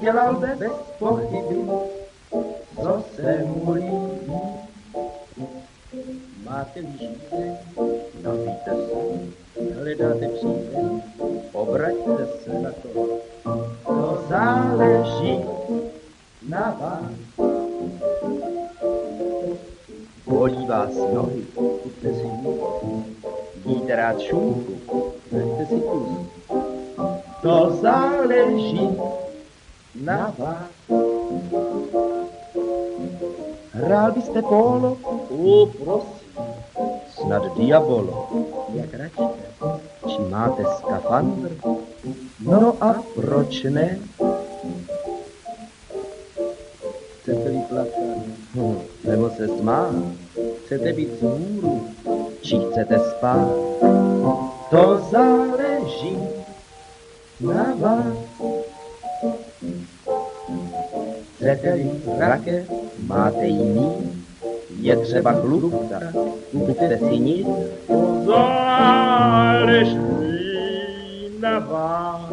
dělal bez pochyby, co se mu líbí. Máte žízeň, napíte se, hledáte přízeň, obraťte se na to, to záleží na vás. Bolí vás nohy, kupte si jíte rád šunku, veďte si kus. To záleží na vás. Hrál byste polo? O, prosím. Snad diabolo. Jak račte? Či máte skafandr? No a proč ne? Chcete vyplakat? Hm, nebo se smát? Chcete být z hůru? Či chcete spát? To záleží na vás. Chcete-li máte jiný, je třeba chlupka, kupte si nic. Záleží na vás.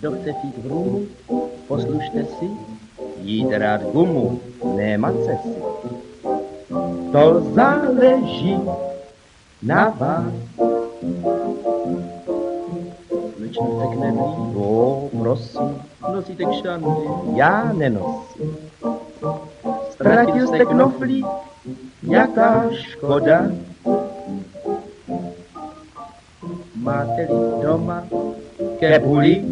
Kdo chce pít hrumu, poslušte si, jít rád gumu, nemat si. To záleží na vás. Slečnice knedlí, o, prosím, nosíte kšandy, já nenosím. Ztratil jste knoflík, jaká škoda. Máte-li doma kebuli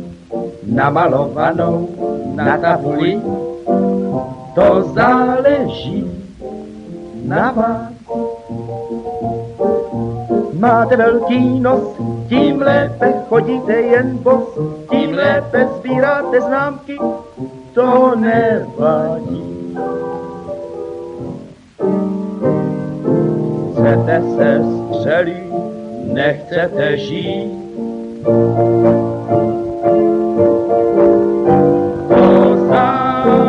namalovanou na tabuli, to záleží na vás. Máte velký nos, tím lépe chodíte jen bos, tím lépe sbíráte známky, to nevadí. Chcete se střelit, nechcete žít, to záleží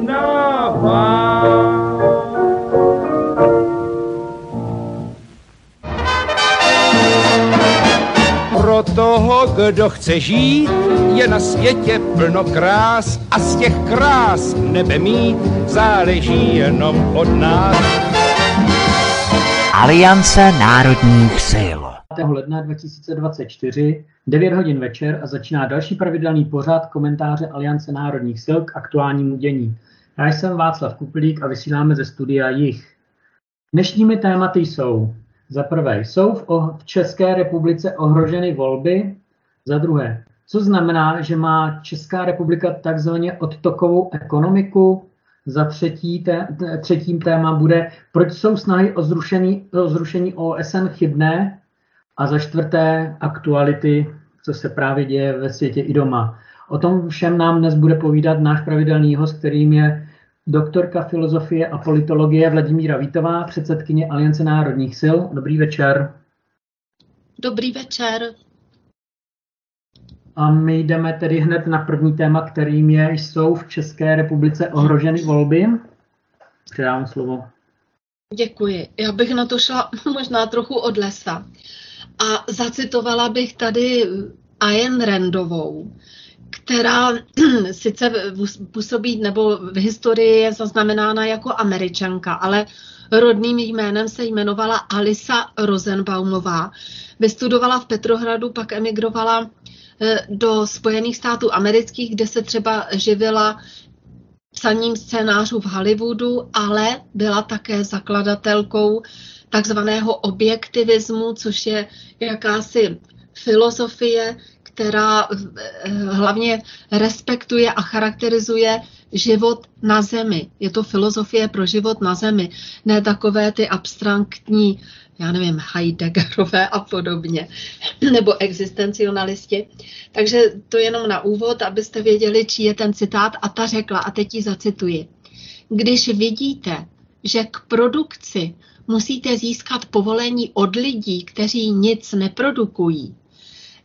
na vás. Toho, kdo chce žít, je na světě plno krás a z těch krás nebe mít záleží jenom od nás. Aliance národních sil. 5. ledna 2024, 9 hodin večer a začíná další pravidelný pořad komentáře Aliance národních sil k aktuálnímu dění. Já jsem Václav Kuplík a vysíláme ze studia Jich. Dnešními tématy jsou za prvé, jsou v, v České republice ohroženy volby? Za druhé, co znamená, že má Česká republika takzvaně odtokovou ekonomiku? Za třetí, té, třetím téma bude, proč jsou snahy o zrušení, o zrušení OSN chybné? A za čtvrté, aktuality, co se právě děje ve světě i doma. O tom všem nám dnes bude povídat náš pravidelný host, kterým je doktorka filozofie a politologie Vladimíra Vítová, předsedkyně Aliance národních sil. Dobrý večer. Dobrý večer. A my jdeme tedy hned na první téma, kterým je, jsou v České republice ohroženy volby. Předám slovo. Děkuji. Já bych na to šla možná trochu od lesa. A zacitovala bych tady Ayn Randovou, která sice působí nebo v historii je zaznamenána jako američanka, ale rodným jménem se jmenovala Alisa Rosenbaumová. Vystudovala v Petrohradu, pak emigrovala do Spojených států amerických, kde se třeba živila psaním scénářů v Hollywoodu, ale byla také zakladatelkou takzvaného objektivismu, což je jakási filozofie, která hlavně respektuje a charakterizuje život na zemi. Je to filozofie pro život na zemi, ne takové ty abstraktní, já nevím, Heideggerové a podobně, nebo existencionalisti. Takže to jenom na úvod, abyste věděli, čí je ten citát. A ta řekla, a teď ji zacituji. Když vidíte, že k produkci musíte získat povolení od lidí, kteří nic neprodukují,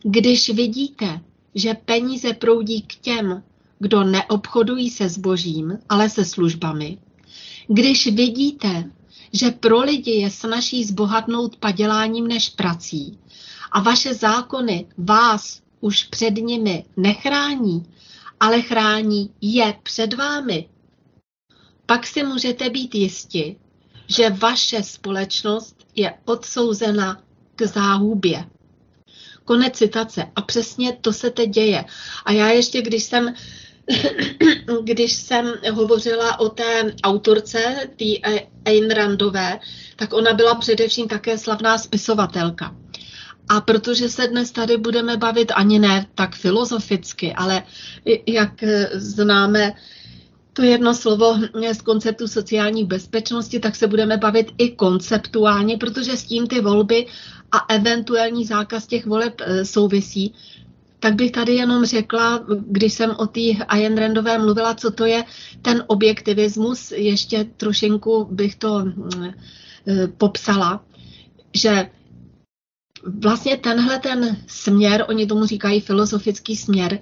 Když vidíte, že peníze proudí k těm, kdo neobchodují se zbožím, ale se službami, když vidíte, že pro lidi je snaží zbohatnout paděláním než prací a vaše zákony vás už před nimi nechrání, ale chrání je před vámi, pak si můžete být jisti, že vaše společnost je odsouzena k záhubě. Konec citace. A přesně to se teď děje. A já ještě, když jsem když jsem hovořila o té autorce, té Ayn Randové, tak ona byla především také slavná spisovatelka. A protože se dnes tady budeme bavit ani ne tak filozoficky, ale jak známe to jedno slovo z konceptu sociální bezpečnosti, tak se budeme bavit i konceptuálně, protože s tím ty volby a eventuální zákaz těch voleb e, souvisí. Tak bych tady jenom řekla, když jsem o té Ayn Randové mluvila, co to je ten objektivismus, ještě trošinku bych to e, popsala, že vlastně tenhle ten směr, oni tomu říkají filozofický směr,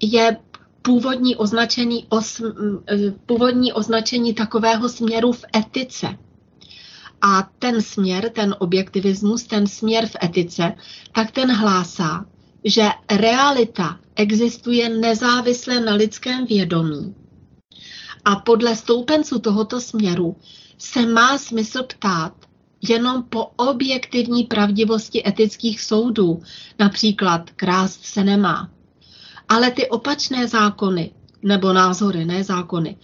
je původní označení, os, e, původní označení takového směru v etice. A ten směr, ten objektivismus, ten směr v etice, tak ten hlásá, že realita existuje nezávisle na lidském vědomí. A podle stoupenců tohoto směru se má smysl ptát jenom po objektivní pravdivosti etických soudů, například krást se nemá. Ale ty opačné zákony, nebo názory, ne zákony,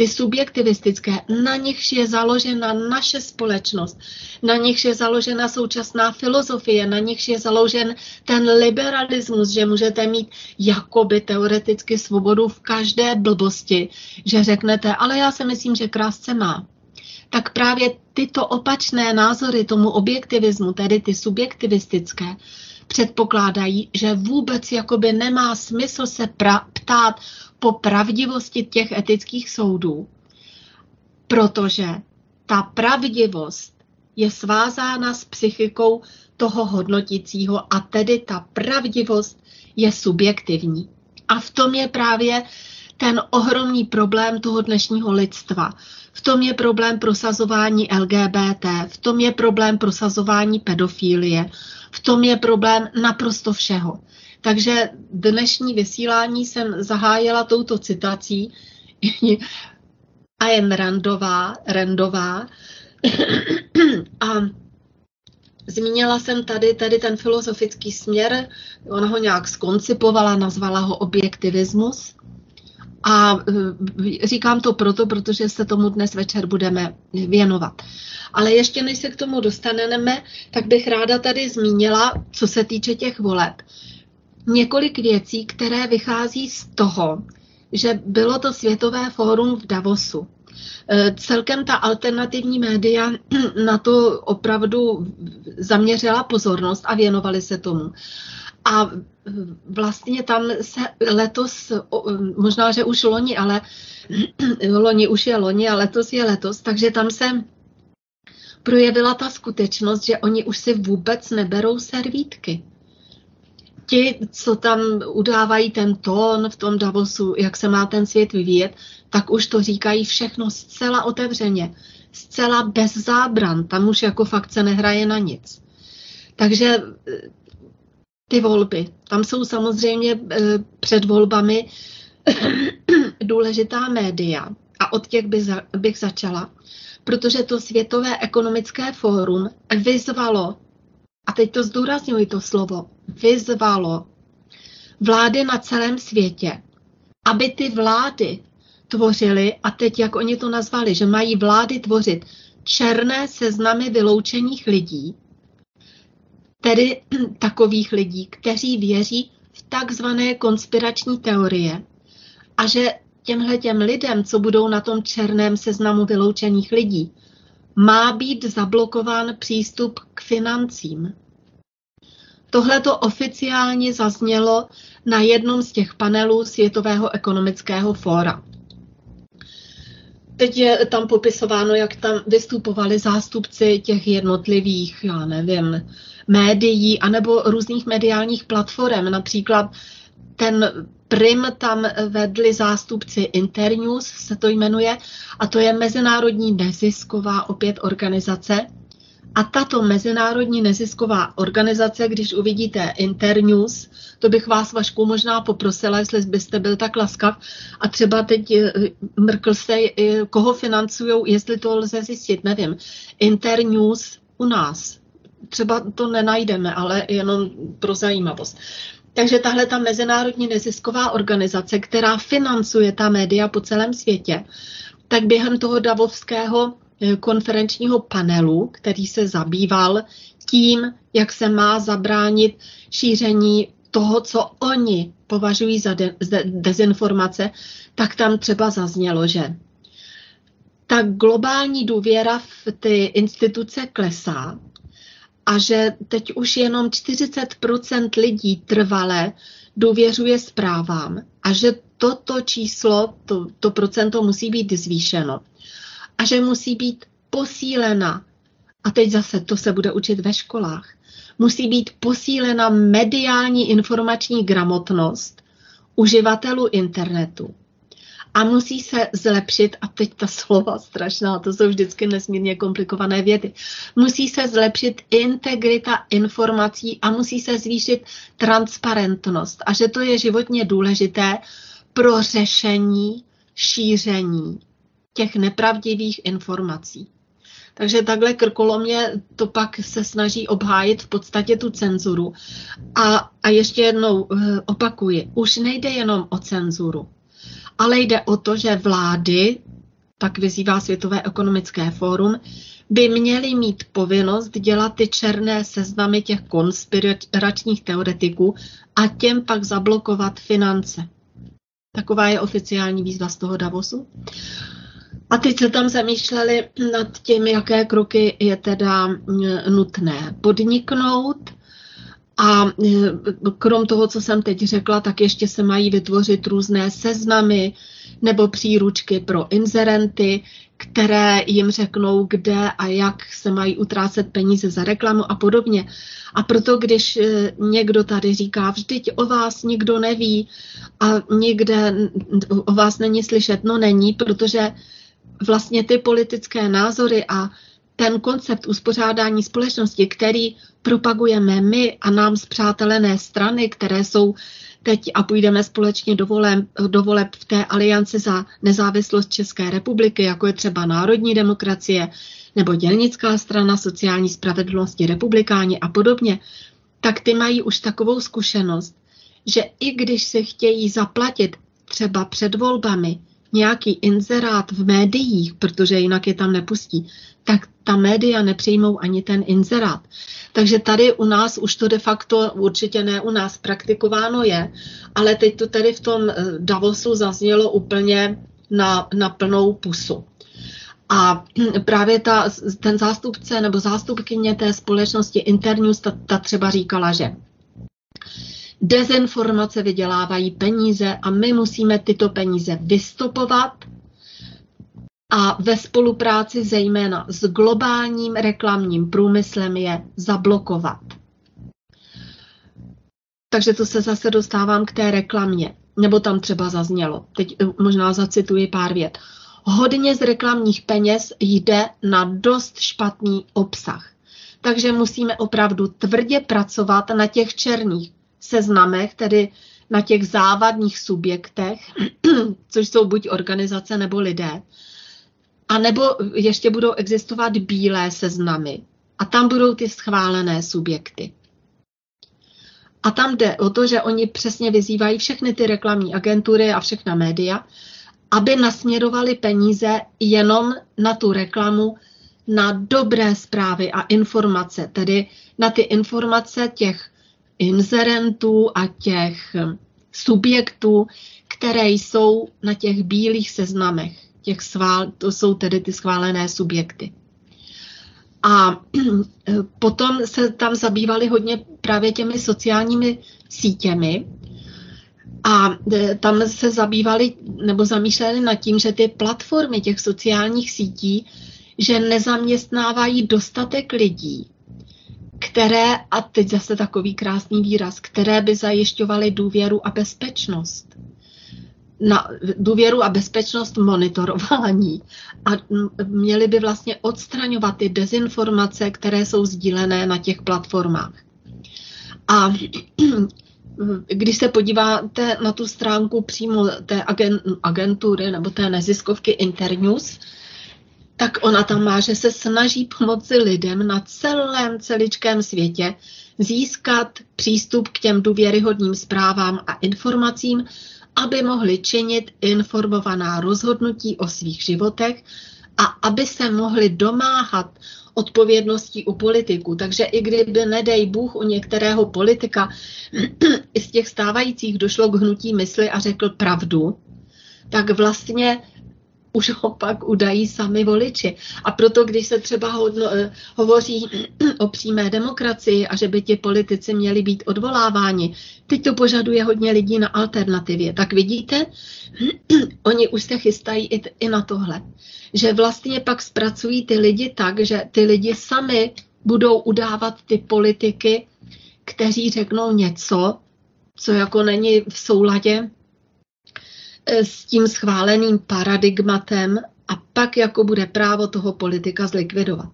ty subjektivistické, na nichž je založena naše společnost, na nichž je založena současná filozofie, na nichž je založen ten liberalismus, že můžete mít jakoby teoreticky svobodu v každé blbosti, že řeknete, ale já si myslím, že krásce má. Tak právě tyto opačné názory tomu objektivismu, tedy ty subjektivistické, předpokládají, že vůbec jakoby nemá smysl se pra- ptát po pravdivosti těch etických soudů, protože ta pravdivost je svázána s psychikou toho hodnotícího a tedy ta pravdivost je subjektivní. A v tom je právě ten ohromný problém toho dnešního lidstva. V tom je problém prosazování LGBT, v tom je problém prosazování pedofilie, v tom je problém naprosto všeho. Takže dnešní vysílání jsem zahájila touto citací a je Randová, Randová. a Zmínila jsem tady, tady ten filozofický směr, ona ho nějak skoncipovala, nazvala ho objektivismus. A e, říkám to proto, protože se tomu dnes večer budeme věnovat. Ale ještě než se k tomu dostaneme, tak bych ráda tady zmínila, co se týče těch voleb, několik věcí, které vychází z toho, že bylo to Světové fórum v Davosu. E, celkem ta alternativní média na to opravdu zaměřila pozornost a věnovali se tomu. A vlastně tam se letos, možná, že už loni, ale loni už je loni a letos je letos, takže tam se projevila ta skutečnost, že oni už si vůbec neberou servítky. Ti, co tam udávají ten tón v tom Davosu, jak se má ten svět vyvíjet, tak už to říkají všechno zcela otevřeně, zcela bez zábran. Tam už jako fakt se nehraje na nic. Takže ty volby. Tam jsou samozřejmě eh, před volbami důležitá média a od těch bych začala, protože to Světové ekonomické fórum vyzvalo, a teď to zdůrazňuji to slovo, vyzvalo vlády na celém světě, aby ty vlády tvořily, a teď jak oni to nazvali, že mají vlády tvořit černé seznamy vyloučených lidí, tedy takových lidí, kteří věří v takzvané konspirační teorie a že těmhle těm lidem, co budou na tom černém seznamu vyloučených lidí, má být zablokován přístup k financím. Tohle to oficiálně zaznělo na jednom z těch panelů Světového ekonomického fóra. Teď je tam popisováno, jak tam vystupovali zástupci těch jednotlivých, já nevím, médií anebo různých mediálních platform. Například ten prim tam vedli zástupci Internews, se to jmenuje, a to je mezinárodní nezisková opět organizace. A tato mezinárodní nezisková organizace, když uvidíte Internews, to bych vás, Vašku, možná poprosila, jestli byste byl tak laskav. A třeba teď eh, mrkl se, eh, koho financují, jestli to lze zjistit, nevím. Internews u nás. Třeba to nenajdeme, ale jenom pro zajímavost. Takže tahle ta mezinárodní nezisková organizace, která financuje ta média po celém světě, tak během toho davovského eh, konferenčního panelu, který se zabýval tím, jak se má zabránit šíření toho, co oni považují za de- dezinformace, tak tam třeba zaznělo, že ta globální důvěra v ty instituce klesá a že teď už jenom 40% lidí trvale důvěřuje zprávám a že toto číslo, to, to procento musí být zvýšeno a že musí být posílena, a teď zase to se bude učit ve školách, musí být posílena mediální informační gramotnost uživatelů internetu a musí se zlepšit, a teď ta slova strašná, to jsou vždycky nesmírně komplikované věty, musí se zlepšit integrita informací a musí se zvýšit transparentnost a že to je životně důležité pro řešení šíření těch nepravdivých informací. Takže takhle krkolomně to pak se snaží obhájit v podstatě tu cenzuru. A, a ještě jednou eh, opakuji, už nejde jenom o cenzuru ale jde o to, že vlády, tak vyzývá Světové ekonomické fórum, by měly mít povinnost dělat ty černé seznamy těch konspiračních teoretiků a těm pak zablokovat finance. Taková je oficiální výzva z toho Davosu. A teď se tam zamýšleli nad tím, jaké kroky je teda nutné podniknout a e, krom toho, co jsem teď řekla, tak ještě se mají vytvořit různé seznamy nebo příručky pro inzerenty, které jim řeknou, kde a jak se mají utrácet peníze za reklamu a podobně. A proto, když e, někdo tady říká, vždyť o vás nikdo neví a nikde o vás není slyšet, no není, protože vlastně ty politické názory a ten koncept uspořádání společnosti, který propagujeme my a nám zpřátelené strany, které jsou teď a půjdeme společně do voleb, do voleb v té alianci za nezávislost České republiky, jako je třeba Národní demokracie nebo Dělnická strana sociální spravedlnosti, republikáni a podobně, tak ty mají už takovou zkušenost, že i když se chtějí zaplatit třeba před volbami nějaký inzerát v médiích, protože jinak je tam nepustí, tak ta média nepřijmou ani ten inzerát. Takže tady u nás už to de facto, určitě ne u nás, praktikováno je, ale teď to tady v tom eh, Davosu zaznělo úplně na, na plnou pusu. A právě ta, ten zástupce nebo zástupkyně té společnosti Internews, ta, ta třeba říkala, že dezinformace vydělávají peníze a my musíme tyto peníze vystopovat a ve spolupráci zejména s globálním reklamním průmyslem je zablokovat. Takže to se zase dostávám k té reklamě. Nebo tam třeba zaznělo. Teď eh, možná zacituji pár vět. Hodně z reklamních peněz jde na dost špatný obsah. Takže musíme opravdu tvrdě pracovat na těch černých seznamech, tedy na těch závadných subjektech, což jsou buď organizace nebo lidé, a nebo ještě budou existovat bílé seznamy. A tam budou ty schválené subjekty. A tam jde o to, že oni přesně vyzývají všechny ty reklamní agentury a všechna média, aby nasměrovali peníze jenom na tu reklamu, na dobré zprávy a informace, tedy na ty informace těch inzerentů a těch subjektů, které jsou na těch bílých seznamech těch svál, to jsou tedy ty schválené subjekty. A potom se tam zabývali hodně právě těmi sociálními sítěmi a e, tam se zabývali nebo zamýšleli nad tím, že ty platformy těch sociálních sítí, že nezaměstnávají dostatek lidí, které, a teď zase takový krásný výraz, které by zajišťovaly důvěru a bezpečnost. Na důvěru a bezpečnost monitorování a měly by vlastně odstraňovat ty dezinformace, které jsou sdílené na těch platformách. A když se podíváte na tu stránku přímo té agentury nebo té neziskovky Internews, tak ona tam má, že se snaží pomoci lidem na celém celičkém světě získat přístup k těm důvěryhodným zprávám a informacím, aby mohli činit informovaná rozhodnutí o svých životech a aby se mohli domáhat odpovědností u politiků. Takže i kdyby, nedej Bůh, u některého politika i z těch stávajících došlo k hnutí mysli a řekl pravdu, tak vlastně už ho pak udají sami voliči. A proto, když se třeba hodno, eh, hovoří o přímé demokracii a že by ti politici měli být odvoláváni, teď to požaduje hodně lidí na alternativě. Tak vidíte, oni už se chystají i, i na tohle. Že vlastně pak zpracují ty lidi tak, že ty lidi sami budou udávat ty politiky, kteří řeknou něco, co jako není v souladě s tím schváleným paradigmatem a pak jako bude právo toho politika zlikvidovat.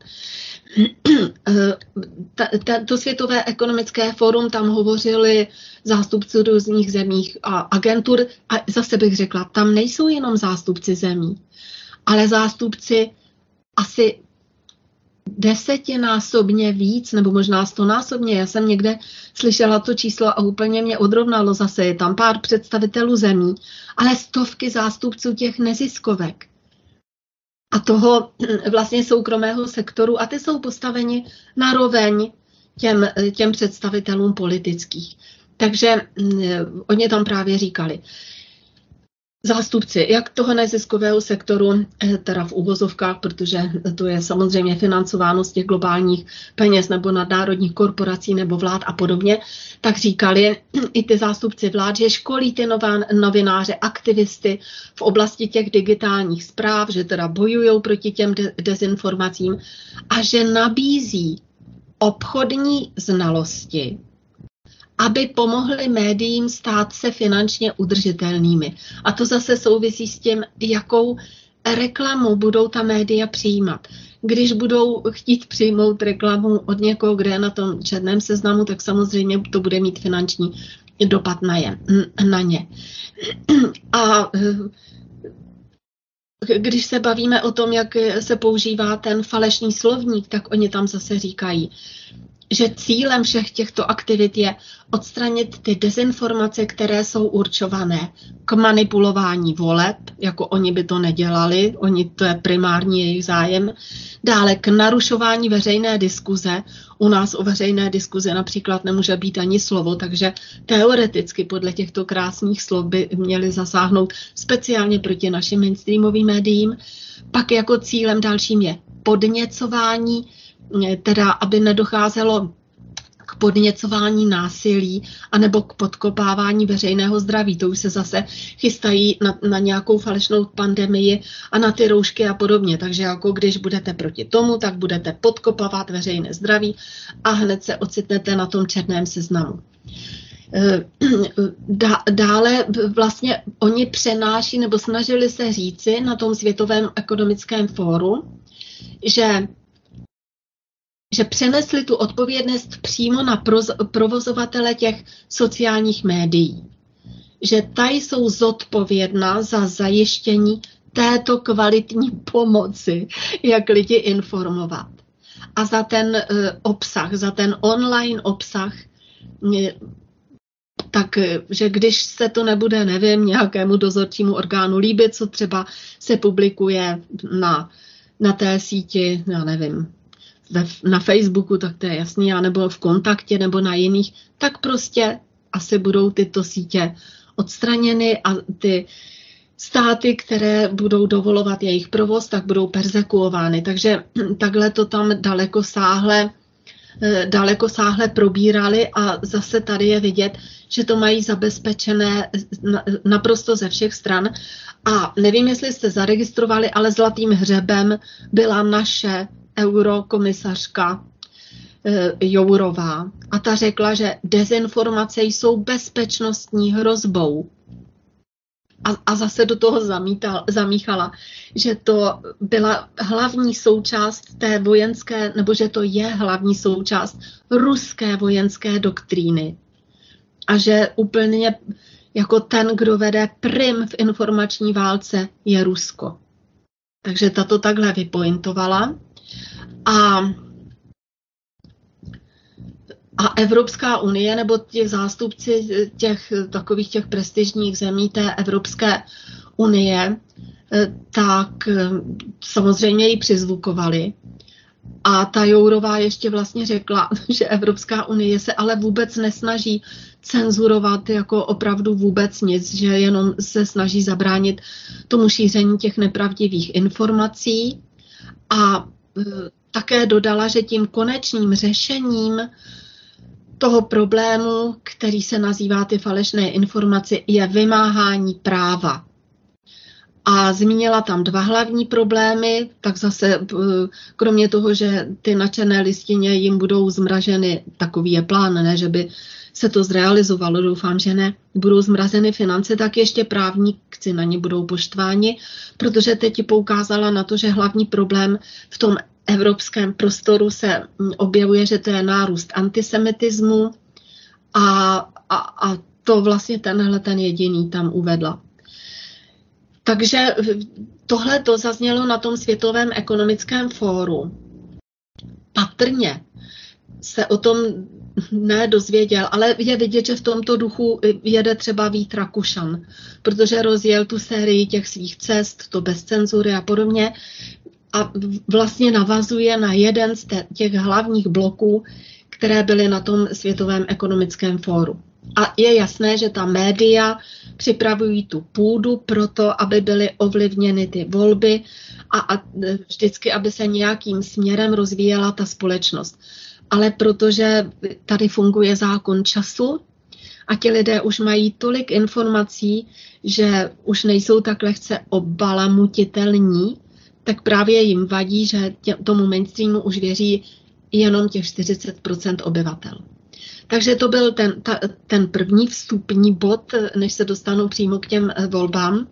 E, to Světové ekonomické fórum, tam hovořili zástupci různých zemích a agentur a zase bych řekla, tam nejsou jenom zástupci zemí, ale zástupci asi desetinásobně víc, nebo možná stonásobně. Já jsem někde slyšela to číslo a úplně mě odrovnalo zase. Je tam pár představitelů zemí, ale stovky zástupců těch neziskovek a toho vlastně soukromého sektoru a ty jsou postaveni na roveň těm, těm představitelům politických. Takže mm, oni tam právě říkali, zástupci jak toho neziskového sektoru, eh, teda v uvozovkách, protože to je samozřejmě financováno z těch globálních peněz nebo nadnárodních korporací nebo vlád a podobně, tak říkali i ty zástupci vlád, že školí ty novináře, aktivisty v oblasti těch digitálních zpráv, že teda bojují proti těm de- dezinformacím a že nabízí obchodní znalosti aby pomohly médiím stát se finančně udržitelnými. A to zase souvisí s tím, jakou reklamu budou ta média přijímat. Když budou chtít přijmout reklamu od někoho, kde je na tom černém seznamu, tak samozřejmě to bude mít finanční dopad na, je, na ně. A když se bavíme o tom, jak se používá ten falešný slovník, tak oni tam zase říkají, že cílem všech těchto aktivit je odstranit ty dezinformace, které jsou určované k manipulování voleb, jako oni by to nedělali, oni to je primární jejich zájem, dále k narušování veřejné diskuze. U nás o veřejné diskuze například nemůže být ani slovo, takže teoreticky podle těchto krásných slov by měli zasáhnout speciálně proti našim mainstreamovým médiím. Pak jako cílem dalším je podněcování teda aby nedocházelo k podněcování násilí anebo k podkopávání veřejného zdraví. To už se zase chystají na, na nějakou falešnou pandemii a na ty roušky a podobně. Takže jako když budete proti tomu, tak budete podkopávat veřejné zdraví a hned se ocitnete na tom černém seznamu. Eh, dále vlastně oni přenáší nebo snažili se říci na tom Světovém ekonomickém fóru, že že přenesli tu odpovědnost přímo na provozovatele těch sociálních médií. Že ta jsou zodpovědná za zajištění této kvalitní pomoci, jak lidi informovat. A za ten uh, obsah, za ten online obsah, tak, že když se to nebude, nevím, nějakému dozorčímu orgánu líbit, co třeba se publikuje na, na té síti, já nevím, ve, na Facebooku, tak to je jasný, nebo v kontaktě, nebo na jiných, tak prostě asi budou tyto sítě odstraněny a ty státy, které budou dovolovat jejich provoz, tak budou persekuovány. Takže takhle to tam daleko sáhle eh, daleko sáhle probírali a zase tady je vidět, že to mají zabezpečené naprosto ze všech stran. A nevím, jestli jste zaregistrovali, ale zlatým hřebem byla naše eurokomisařka Jourová a ta řekla, že dezinformace jsou bezpečnostní hrozbou. A, a zase do toho zamítal, zamíchala, že to byla hlavní součást té vojenské, nebo že to je hlavní součást ruské vojenské doktríny. A že úplně jako ten, kdo vede prim v informační válce, je Rusko. Takže tato takhle vypointovala. A a Evropská unie nebo těch zástupci těch takových těch prestižních zemí té Evropské unie, eh, tak eh, samozřejmě ji přizvukovali. A ta Jourová ještě vlastně řekla, že Evropská unie se ale vůbec nesnaží cenzurovat jako opravdu vůbec nic, že jenom se snaží zabránit tomu šíření těch nepravdivých informací. A eh, také dodala, že tím konečným řešením toho problému, který se nazývá ty falešné informace, je vymáhání práva. A zmínila tam dva hlavní problémy, tak zase eh, kromě toho, že ty načené listině jim budou zmraženy, takový je plán, ne, že by se to zrealizovalo, doufám, že ne, budou zmrazeny finance, tak ještě právníci na ně budou poštváni, protože teď poukázala na to, že hlavní problém v tom evropském prostoru se mm, objevuje, že to je nárůst antisemitismu a, a, a to vlastně tenhle ten jediný tam uvedla. Takže tohle to zaznělo na tom Světovém ekonomickém fóru. Patrně se o tom nedozvěděl, ale je vidět, že v tomto duchu jede třeba Vít Rakušan, protože rozjel tu sérii těch svých cest, to bez cenzury a podobně a vlastně navazuje na jeden z těch hlavních bloků, které byly na tom Světovém ekonomickém fóru. A je jasné, že ta média připravují tu půdu pro to, aby byly ovlivněny ty volby a, a vždycky, aby se nějakým směrem rozvíjela ta společnost. Ale protože tady funguje zákon času a ti lidé už mají tolik informací, že už nejsou tak lehce obalamutitelní, tak právě jim vadí, že tě, tomu mainstreamu už věří jenom těch 40% obyvatel. Takže to byl ten, ta, ten první vstupní bod, než se dostanou přímo k těm eh, volbám.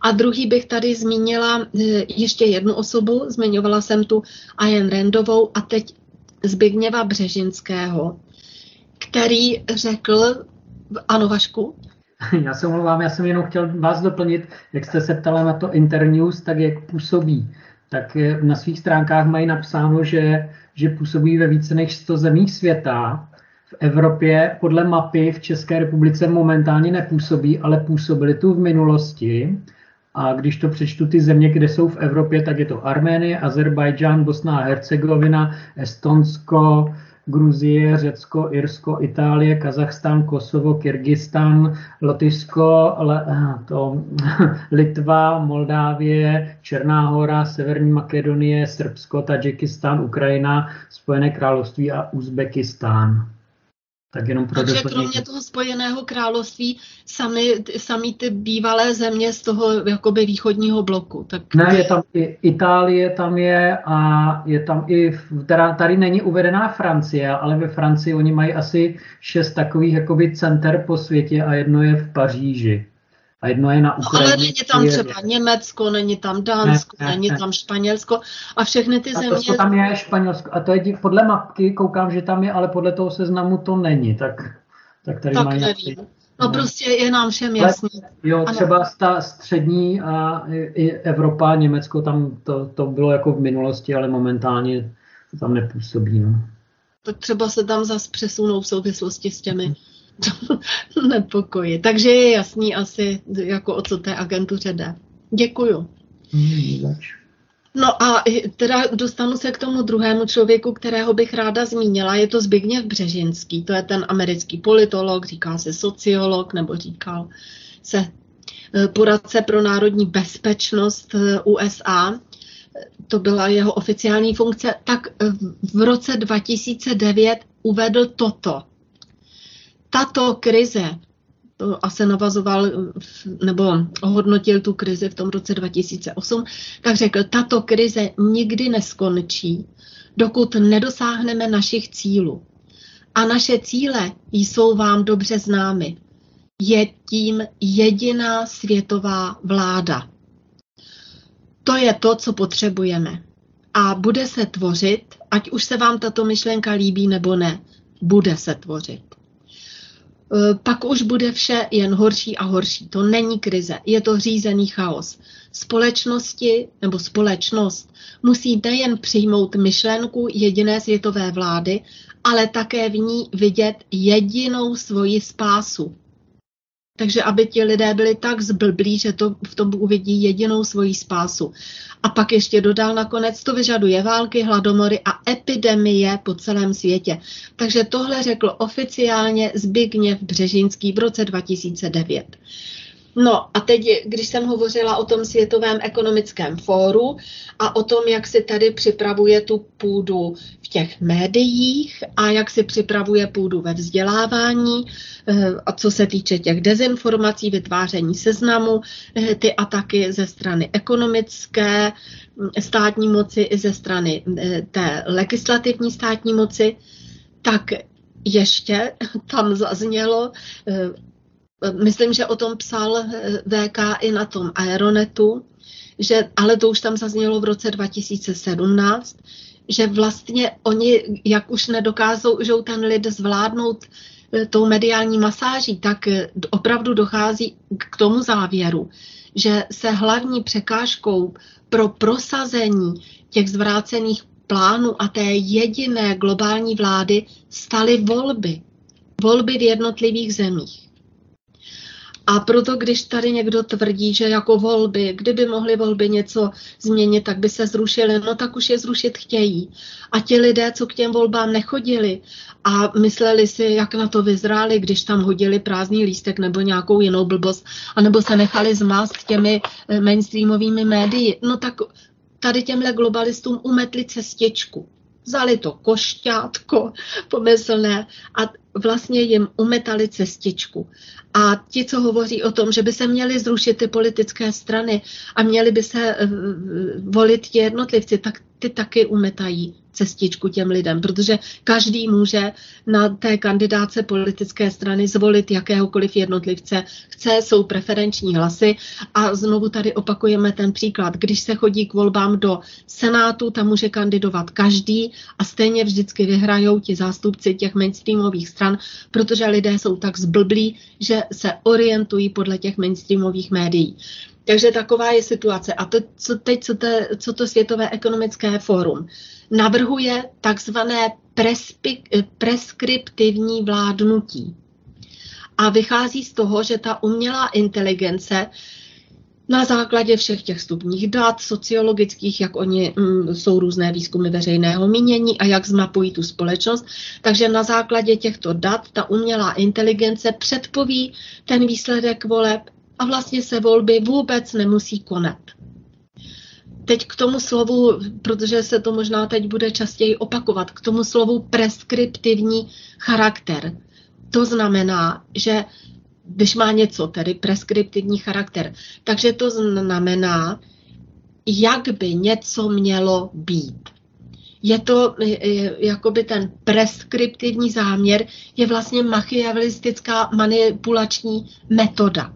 A druhý bych tady zmínila eh, ještě jednu osobu, zmiňovala jsem tu Ajen Rendovou a teď Zbigněva Břežinského, který řekl, ano Vašku? Já se omlouvám, já jsem jenom chtěl vás doplnit, jak jste se ptala na to Internews, tak jak působí. Tak na svých stránkách mají napsáno, že, že působí ve více než 100 zemích světa. V Evropě podle mapy v České republice momentálně nepůsobí, ale působili tu v minulosti. A když to přečtu ty země, kde jsou v Evropě, tak je to Arménie, Azerbajdžán, Bosna a Hercegovina, Estonsko, Gruzie, Řecko, Irsko, Itálie, Kazachstán, Kosovo, Kyrgyzstan, Lotyšsko, to, Litva, Moldávie, Černá hora, Severní Makedonie, Srbsko, Tadžikistán, Ukrajina, Spojené království a Uzbekistán. Tak jenom pro Takže doplnění. kromě toho spojeného království sami, sami ty bývalé země z toho jakoby východního bloku. Tak... Ne, je tam i Itálie tam je a je tam i, teda tady není uvedená Francie, ale ve Francii oni mají asi šest takových jakoby center po světě a jedno je v Paříži a jedno je na Ukrajině. Ale není tam třeba Německo, není tam Dánsko, ne, ne, není ne. tam Španělsko a všechny ty a země... To, to tam je Španělsko a to je podle mapky, koukám, že tam je, ale podle toho seznamu to není, tak, tak tady tak mají... nevím. No, no prostě je nám všem jasný. Jo, ano. třeba ta střední a i Evropa, Německo, tam to, to bylo jako v minulosti, ale momentálně to tam nepůsobí. No. Tak třeba se tam zase přesunou v souvislosti s těmi nepokoji. Takže je jasný asi, jako o co té agentuře jde. Děkuju. No a teda dostanu se k tomu druhému člověku, kterého bych ráda zmínila. Je to Zbigněv Břežinský. To je ten americký politolog, říká se sociolog, nebo říkal se e, poradce pro národní bezpečnost e, USA. To byla jeho oficiální funkce. Tak v roce 2009 uvedl toto tato krize a se navazoval nebo hodnotil tu krizi v tom roce 2008, tak řekl, tato krize nikdy neskončí, dokud nedosáhneme našich cílů. A naše cíle jsou vám dobře známy. Je tím jediná světová vláda. To je to, co potřebujeme. A bude se tvořit, ať už se vám tato myšlenka líbí nebo ne, bude se tvořit. E, pak už bude vše jen horší a horší. To není krize, je to řízený chaos. Společnosti nebo společnost musí nejen přijmout myšlenku jediné světové vlády, ale také v ní vidět jedinou svoji spásu. Takže aby ti lidé byli tak zblblí, že to v tom uvidí jedinou svoji spásu. A pak ještě dodal nakonec, to vyžaduje války, hladomory a epidemie po celém světě. Takže tohle řekl oficiálně Zbigněv Břežinský v roce 2009. No a teď, když jsem hovořila o tom Světovém ekonomickém fóru a o tom, jak si tady připravuje tu půdu v těch médiích a jak si připravuje půdu ve vzdělávání, eh, a co se týče těch dezinformací, vytváření seznamu, eh, ty ataky ze strany ekonomické mm, státní moci i ze strany eh, té legislativní státní moci, tak ještě tam zaznělo myslím, že o tom psal eh, VK i na tom Aeronetu, že, ale to už tam zaznělo v roce 2017, že vlastně oni, jak už nedokázou ten lid zvládnout eh, tou mediální masáží, tak eh, opravdu dochází k tomu závěru, že se hlavní překážkou pro prosazení těch zvrácených plánů a té jediné globální vlády staly volby. Volby v jednotlivých zemích. A proto, když tady někdo tvrdí, že jako volby, kdyby mohly volby něco změnit, tak by se zrušily, no tak už je zrušit chtějí. A ti lidé, co k těm volbám nechodili a mysleli si, jak na to vyzráli, když tam hodili prázdný lístek nebo nějakou jinou blbost, anebo se nechali zmást těmi eh, mainstreamovými médii, no tak tady těmhle globalistům umetli cestičku vzali to košťátko pomyslné a vlastně jim umetali cestičku. A ti, co hovoří o tom, že by se měly zrušit ty politické strany a měly by se eh, volit ti jednotlivci, tak ty taky umetají cestičku těm lidem, protože každý může na té kandidáce politické strany zvolit jakéhokoliv jednotlivce, chce, jsou preferenční hlasy a znovu tady opakujeme ten příklad. Když se chodí k volbám do Senátu, tam může kandidovat každý a stejně vždycky vyhrajou ti zástupci těch mainstreamových stran, protože lidé jsou tak zblblí, že se orientují podle těch mainstreamových médií. Takže taková je situace. A to, co teď, co, to, co to Světové ekonomické fórum navrhuje, takzvané preskriptivní vládnutí. A vychází z toho, že ta umělá inteligence na základě všech těch stupních dat sociologických, jak oni mm, jsou různé výzkumy veřejného mínění a jak zmapují tu společnost. Takže na základě těchto dat ta umělá inteligence předpoví ten výsledek voleb a vlastně se volby vůbec nemusí konat. Teď k tomu slovu, protože se to možná teď bude častěji opakovat, k tomu slovu preskriptivní charakter. To znamená, že když má něco, tedy preskriptivní charakter, takže to znamená, jak by něco mělo být. Je to jakoby ten preskriptivní záměr, je vlastně machiavelistická manipulační metoda.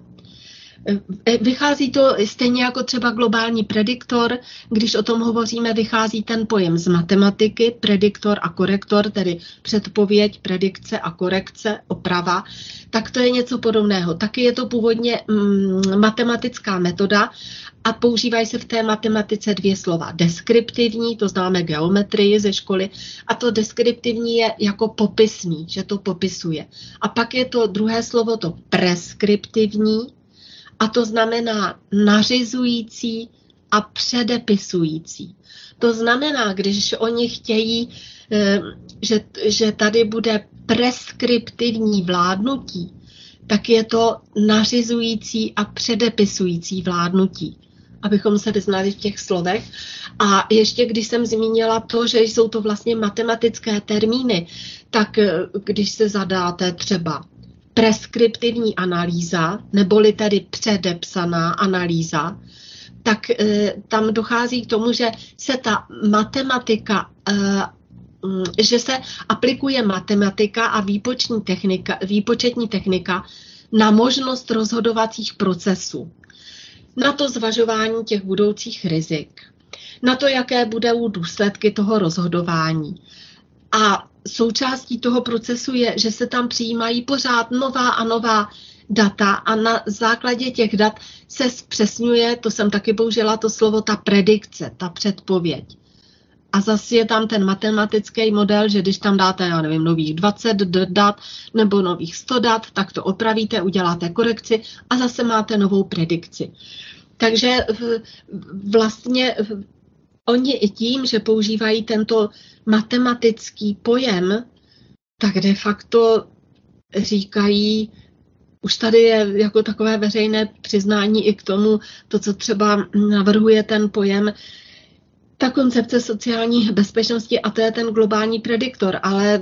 E, vychází to stejně jako třeba globální prediktor, když o tom hovoříme, vychází ten pojem z matematiky, prediktor a korektor, tedy předpověď, predikce a korekce, oprava, tak to je něco podobného. Taky je to původně mm, matematická metoda a používají se v té matematice dvě slova. Deskriptivní, to známe geometrii ze školy, a to deskriptivní je jako popisný, že to popisuje. A pak je to druhé slovo, to preskriptivní, a to znamená nařizující a předepisující. To znamená, když oni chtějí, eh, že, že tady bude preskriptivní vládnutí, tak je to nařizující a předepisující vládnutí abychom se vyznali v těch slovech. A ještě když jsem zmínila to, že jsou to vlastně matematické termíny, tak eh, když se zadáte třeba preskriptivní analýza, neboli tedy předepsaná analýza, tak e, tam dochází k tomu, že se ta matematika e, že se aplikuje matematika a výpočetní technika, výpočetní technika na možnost rozhodovacích procesů, na to zvažování těch budoucích rizik, na to, jaké budou důsledky toho rozhodování. A součástí toho procesu je, že se tam přijímají pořád nová a nová data a na základě těch dat se zpřesňuje, to jsem taky použila to slovo, ta predikce, ta předpověď. A zase je tam ten matematický model, že když tam dáte, já nevím, nových 20 dat nebo nových 100 dat, tak to opravíte, uděláte korekci a zase máte novou predikci. Takže vlastně oni i tím, že používají tento matematický pojem, tak de facto říkají, už tady je jako takové veřejné přiznání i k tomu, to, co třeba navrhuje ten pojem, ta koncepce sociální bezpečnosti a to je ten globální prediktor, ale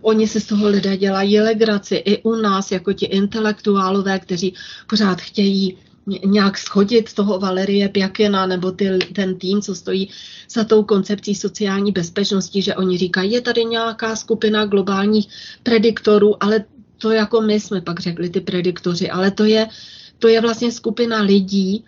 oni si z toho lidé dělají legraci i u nás, jako ti intelektuálové, kteří pořád chtějí nějak schodit toho Valerie Pjakina nebo ty, ten tým, co stojí za tou koncepcí sociální bezpečnosti, že oni říkají, je tady nějaká skupina globálních prediktorů, ale to jako my jsme pak řekli, ty prediktoři, ale to je, to je vlastně skupina lidí,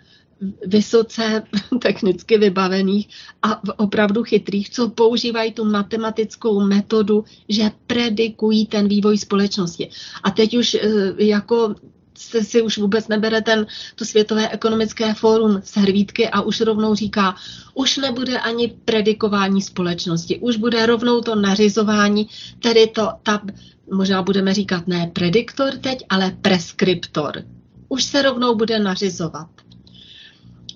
vysoce technicky vybavených a opravdu chytrých, co používají tu matematickou metodu, že predikují ten vývoj společnosti. A teď už eh, jako se si už vůbec nebere ten, to Světové ekonomické fórum z hervítky a už rovnou říká, už nebude ani predikování společnosti, už bude rovnou to nařizování, tedy to, ta, možná budeme říkat ne prediktor teď, ale preskriptor. Už se rovnou bude nařizovat.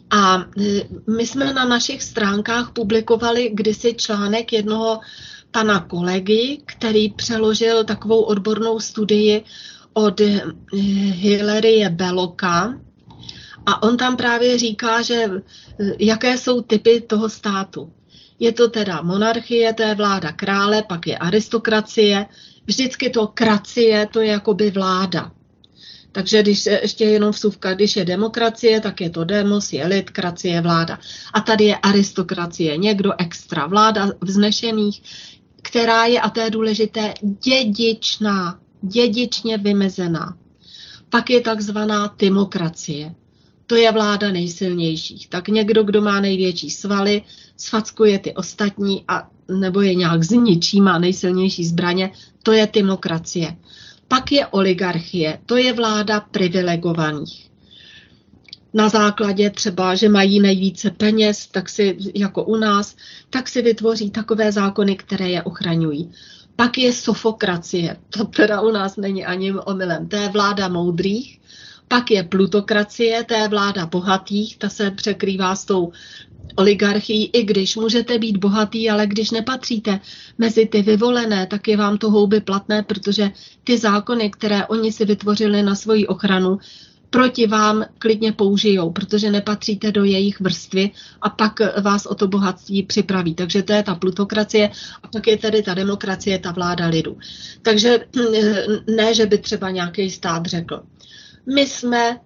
A e, my jsme na našich stránkách publikovali kdysi článek jednoho pana kolegy, který přeložil takovou odbornou studii od e, Hilaryje Beloka. A on tam právě říká, že e, jaké jsou typy toho státu. Je to teda monarchie, to je vláda krále, pak je aristokracie. Vždycky to kracie, to je jakoby vláda. Takže když ještě jenom vsuvka, když je demokracie, tak je to demos, je lid, kracie, vláda. A tady je aristokracie, někdo extra, vláda vznešených, která je, a to je důležité, dědičná, dědičně vymezená. Pak je takzvaná timokracie. To je vláda nejsilnějších. Tak někdo, kdo má největší svaly, sfackuje ty ostatní a nebo je nějak zničí, má nejsilnější zbraně, to je timokracie. Pak je oligarchie, to je vláda privilegovaných. Na základě třeba, že mají nejvíce peněz, tak si, jako u nás, tak si vytvoří takové zákony, které je ochraňují. Pak je sofokracie, to teda u nás není ani omylem, to je vláda moudrých, pak je plutokracie, to je vláda bohatých, ta se překrývá s tou oligarchii, i když můžete být bohatý, ale když nepatříte mezi ty vyvolené, tak je vám to houby platné, protože ty zákony, které oni si vytvořili na svoji ochranu, proti vám klidně použijou, protože nepatříte do jejich vrstvy a pak vás o to bohatství připraví. Takže to je ta plutokracie a pak je tedy ta demokracie, ta vláda lidu. Takže ne, že by třeba nějaký stát řekl, my jsme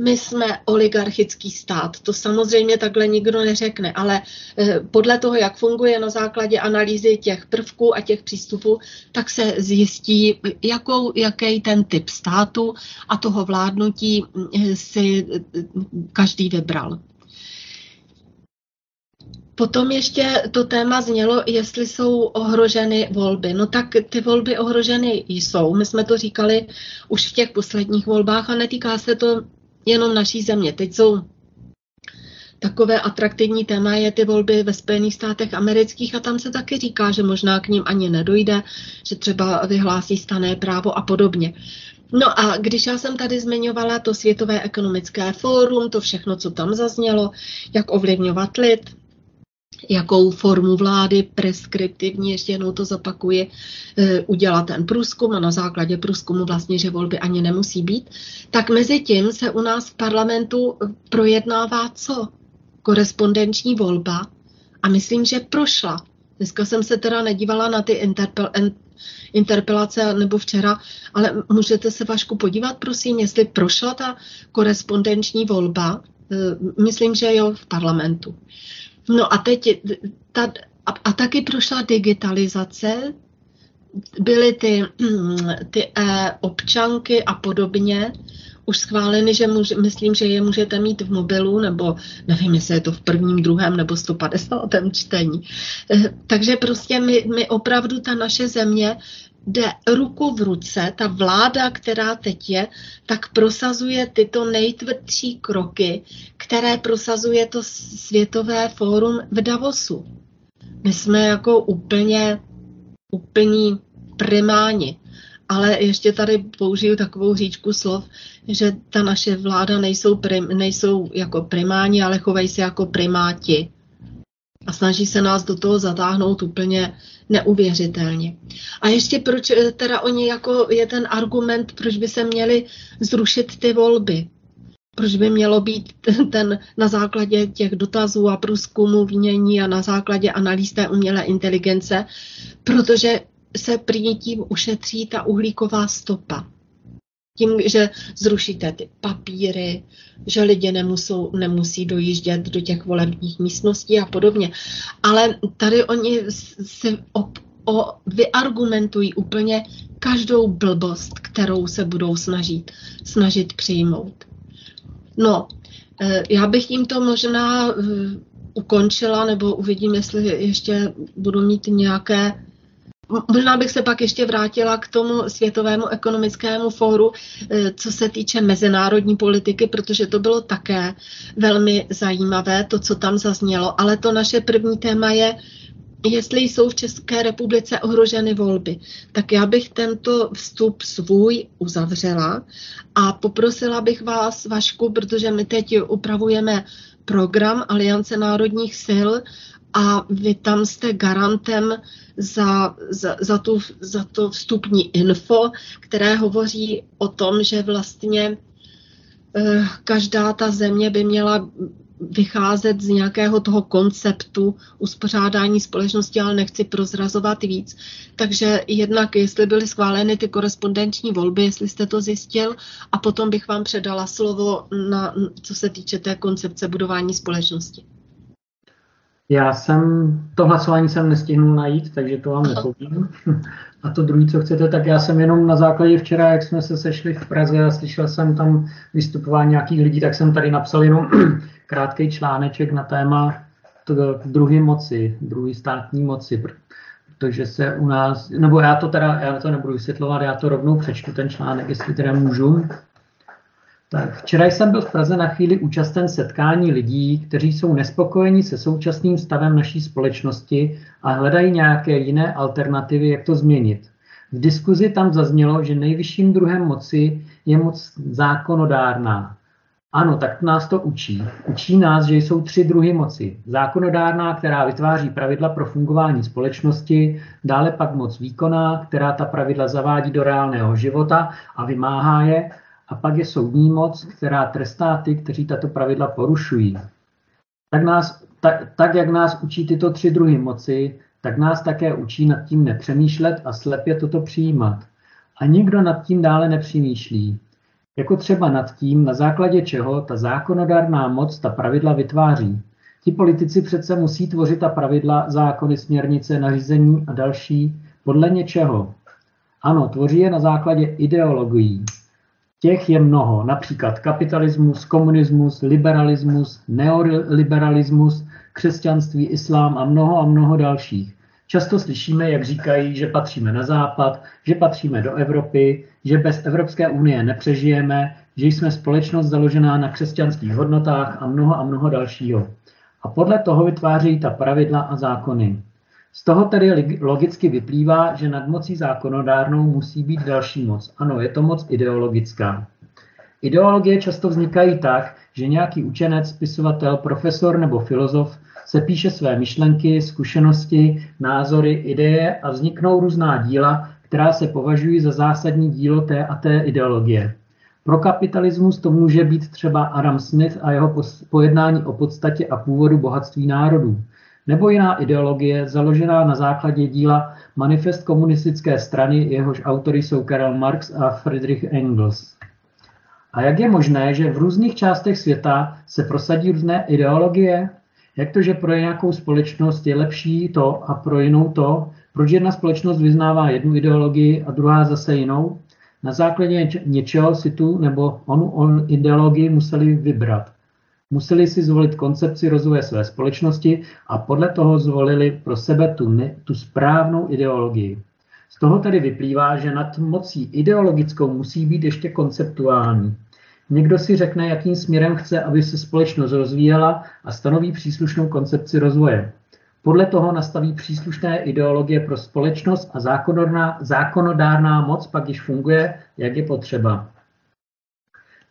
my jsme oligarchický stát. To samozřejmě takhle nikdo neřekne, ale eh, podle toho, jak funguje na základě analýzy těch prvků a těch přístupů, tak se zjistí, jakou, jaký ten typ státu a toho vládnutí eh, si eh, každý vybral. Potom ještě to téma znělo, jestli jsou ohroženy volby. No tak ty volby ohroženy jsou. My jsme to říkali už v těch posledních volbách a netýká se to jenom naší země. Teď jsou takové atraktivní téma je ty volby ve Spojených státech amerických a tam se taky říká, že možná k ním ani nedojde, že třeba vyhlásí stané právo a podobně. No a když já jsem tady zmiňovala to Světové ekonomické fórum, to všechno, co tam zaznělo, jak ovlivňovat lid, jakou formu vlády preskriptivní, ještě jednou to zopakuji, e, udělat ten průzkum a na základě průzkumu vlastně, že volby ani nemusí být, tak mezi tím se u nás v parlamentu projednává co? Korespondenční volba a myslím, že prošla. Dneska jsem se teda nedívala na ty interpel, interpelace nebo včera, ale můžete se Vašku podívat, prosím, jestli prošla ta korespondenční volba, eh, myslím, že jo, v parlamentu. No a teď ta, a, a taky prošla digitalizace, byly ty, ty e, občanky a podobně, už schváleny, že může, myslím, že je můžete mít v mobilu, nebo nevím, jestli je to v prvním, druhém nebo 150. čtení. Eh, takže prostě my, my opravdu ta naše země jde ruku v ruce, ta vláda, která teď je, tak prosazuje tyto nejtvrdší kroky, které prosazuje to Světové fórum v Davosu. My jsme jako úplně, úplní primáni. Ale ještě tady použiju takovou říčku slov, že ta naše vláda nejsou, prim, nejsou jako primáni, ale chovají se jako primáti. A snaží se nás do toho zatáhnout úplně neuvěřitelně. A ještě proč eh, teda oni jako je ten argument, proč by se měli zrušit ty volby. Proč by mělo být ten na základě těch dotazů a průzkumů vnění a na základě analýz té umělé inteligence, protože se prý tím ušetří ta uhlíková stopa. Tím, že zrušíte ty papíry, že lidé nemusou, nemusí dojíždět do těch volebních místností a podobně. Ale tady oni si o, o, vyargumentují úplně každou blbost, kterou se budou snažit, snažit přijmout. No, eh, já bych tímto možná eh, ukončila, nebo uvidím, jestli ještě budu mít nějaké Možná bych se pak ještě vrátila k tomu Světovému ekonomickému fóru, eh, co se týče mezinárodní politiky, protože to bylo také velmi zajímavé, to, co tam zaznělo. Ale to naše první téma je, jestli jsou v České republice ohroženy volby. Tak já bych tento vstup svůj uzavřela a poprosila bych vás, Vašku, protože my teď upravujeme program Aliance národních sil a vy tam jste garantem za, za, za, tu, za to vstupní info, které hovoří o tom, že vlastně eh, každá ta země by měla vycházet z nějakého toho konceptu uspořádání společnosti, ale nechci prozrazovat víc. Takže jednak, jestli byly schváleny ty korespondenční volby, jestli jste to zjistil, a potom bych vám předala slovo, na, co se týče té koncepce budování společnosti. Já jsem, to hlasování jsem nestihnul najít, takže to vám nepovím. A to druhé, co chcete, tak já jsem jenom na základě včera, jak jsme se sešli v Praze a slyšel jsem tam vystupování nějakých lidí, tak jsem tady napsal jenom krátký článeček na téma druhé moci, druhé státní moci, protože se u nás, nebo já to teda, já to nebudu vysvětlovat, já to rovnou přečtu ten článek, jestli teda můžu. Tak včera jsem byl v Praze na chvíli účasten setkání lidí, kteří jsou nespokojeni se současným stavem naší společnosti a hledají nějaké jiné alternativy, jak to změnit. V diskuzi tam zaznělo, že nejvyšším druhem moci je moc zákonodárná. Ano, tak nás to učí. Učí nás, že jsou tři druhy moci. Zákonodárná, která vytváří pravidla pro fungování společnosti, dále pak moc výkonná, která ta pravidla zavádí do reálného života a vymáhá je, a pak je soudní moc, která trestá ty, kteří tato pravidla porušují. Tak, nás, tak, tak jak nás učí tyto tři druhy moci, tak nás také učí nad tím nepřemýšlet a slepě toto přijímat. A nikdo nad tím dále nepřemýšlí. Jako třeba nad tím, na základě čeho ta zákonodárná moc ta pravidla vytváří. Ti politici přece musí tvořit ta pravidla, zákony, směrnice, nařízení a další podle něčeho. Ano, tvoří je na základě ideologií. Těch je mnoho, například kapitalismus, komunismus, liberalismus, neoliberalismus, křesťanství, islám a mnoho a mnoho dalších. Často slyšíme, jak říkají, že patříme na západ, že patříme do Evropy, že bez Evropské unie nepřežijeme, že jsme společnost založená na křesťanských hodnotách a mnoho a mnoho dalšího. A podle toho vytvářejí ta pravidla a zákony. Z toho tedy logicky vyplývá, že nad mocí zákonodárnou musí být další moc. Ano, je to moc ideologická. Ideologie často vznikají tak, že nějaký učenec, spisovatel, profesor nebo filozof se píše své myšlenky, zkušenosti, názory, ideje a vzniknou různá díla, která se považují za zásadní dílo té a té ideologie. Pro kapitalismus to může být třeba Adam Smith a jeho pojednání o podstatě a původu bohatství národů nebo jiná ideologie založená na základě díla Manifest komunistické strany, jehož autory jsou Karl Marx a Friedrich Engels. A jak je možné, že v různých částech světa se prosadí různé ideologie? Jak to, že pro nějakou společnost je lepší to a pro jinou to? Proč jedna společnost vyznává jednu ideologii a druhá zase jinou? Na základě něčeho si tu nebo onu on ideologii museli vybrat. Museli si zvolit koncepci rozvoje své společnosti a podle toho zvolili pro sebe tu, ne, tu správnou ideologii. Z toho tedy vyplývá, že nad mocí ideologickou musí být ještě konceptuální. Někdo si řekne, jakým směrem chce, aby se společnost rozvíjela a stanoví příslušnou koncepci rozvoje. Podle toho nastaví příslušné ideologie pro společnost a zákonodárná, zákonodárná moc pak již funguje, jak je potřeba.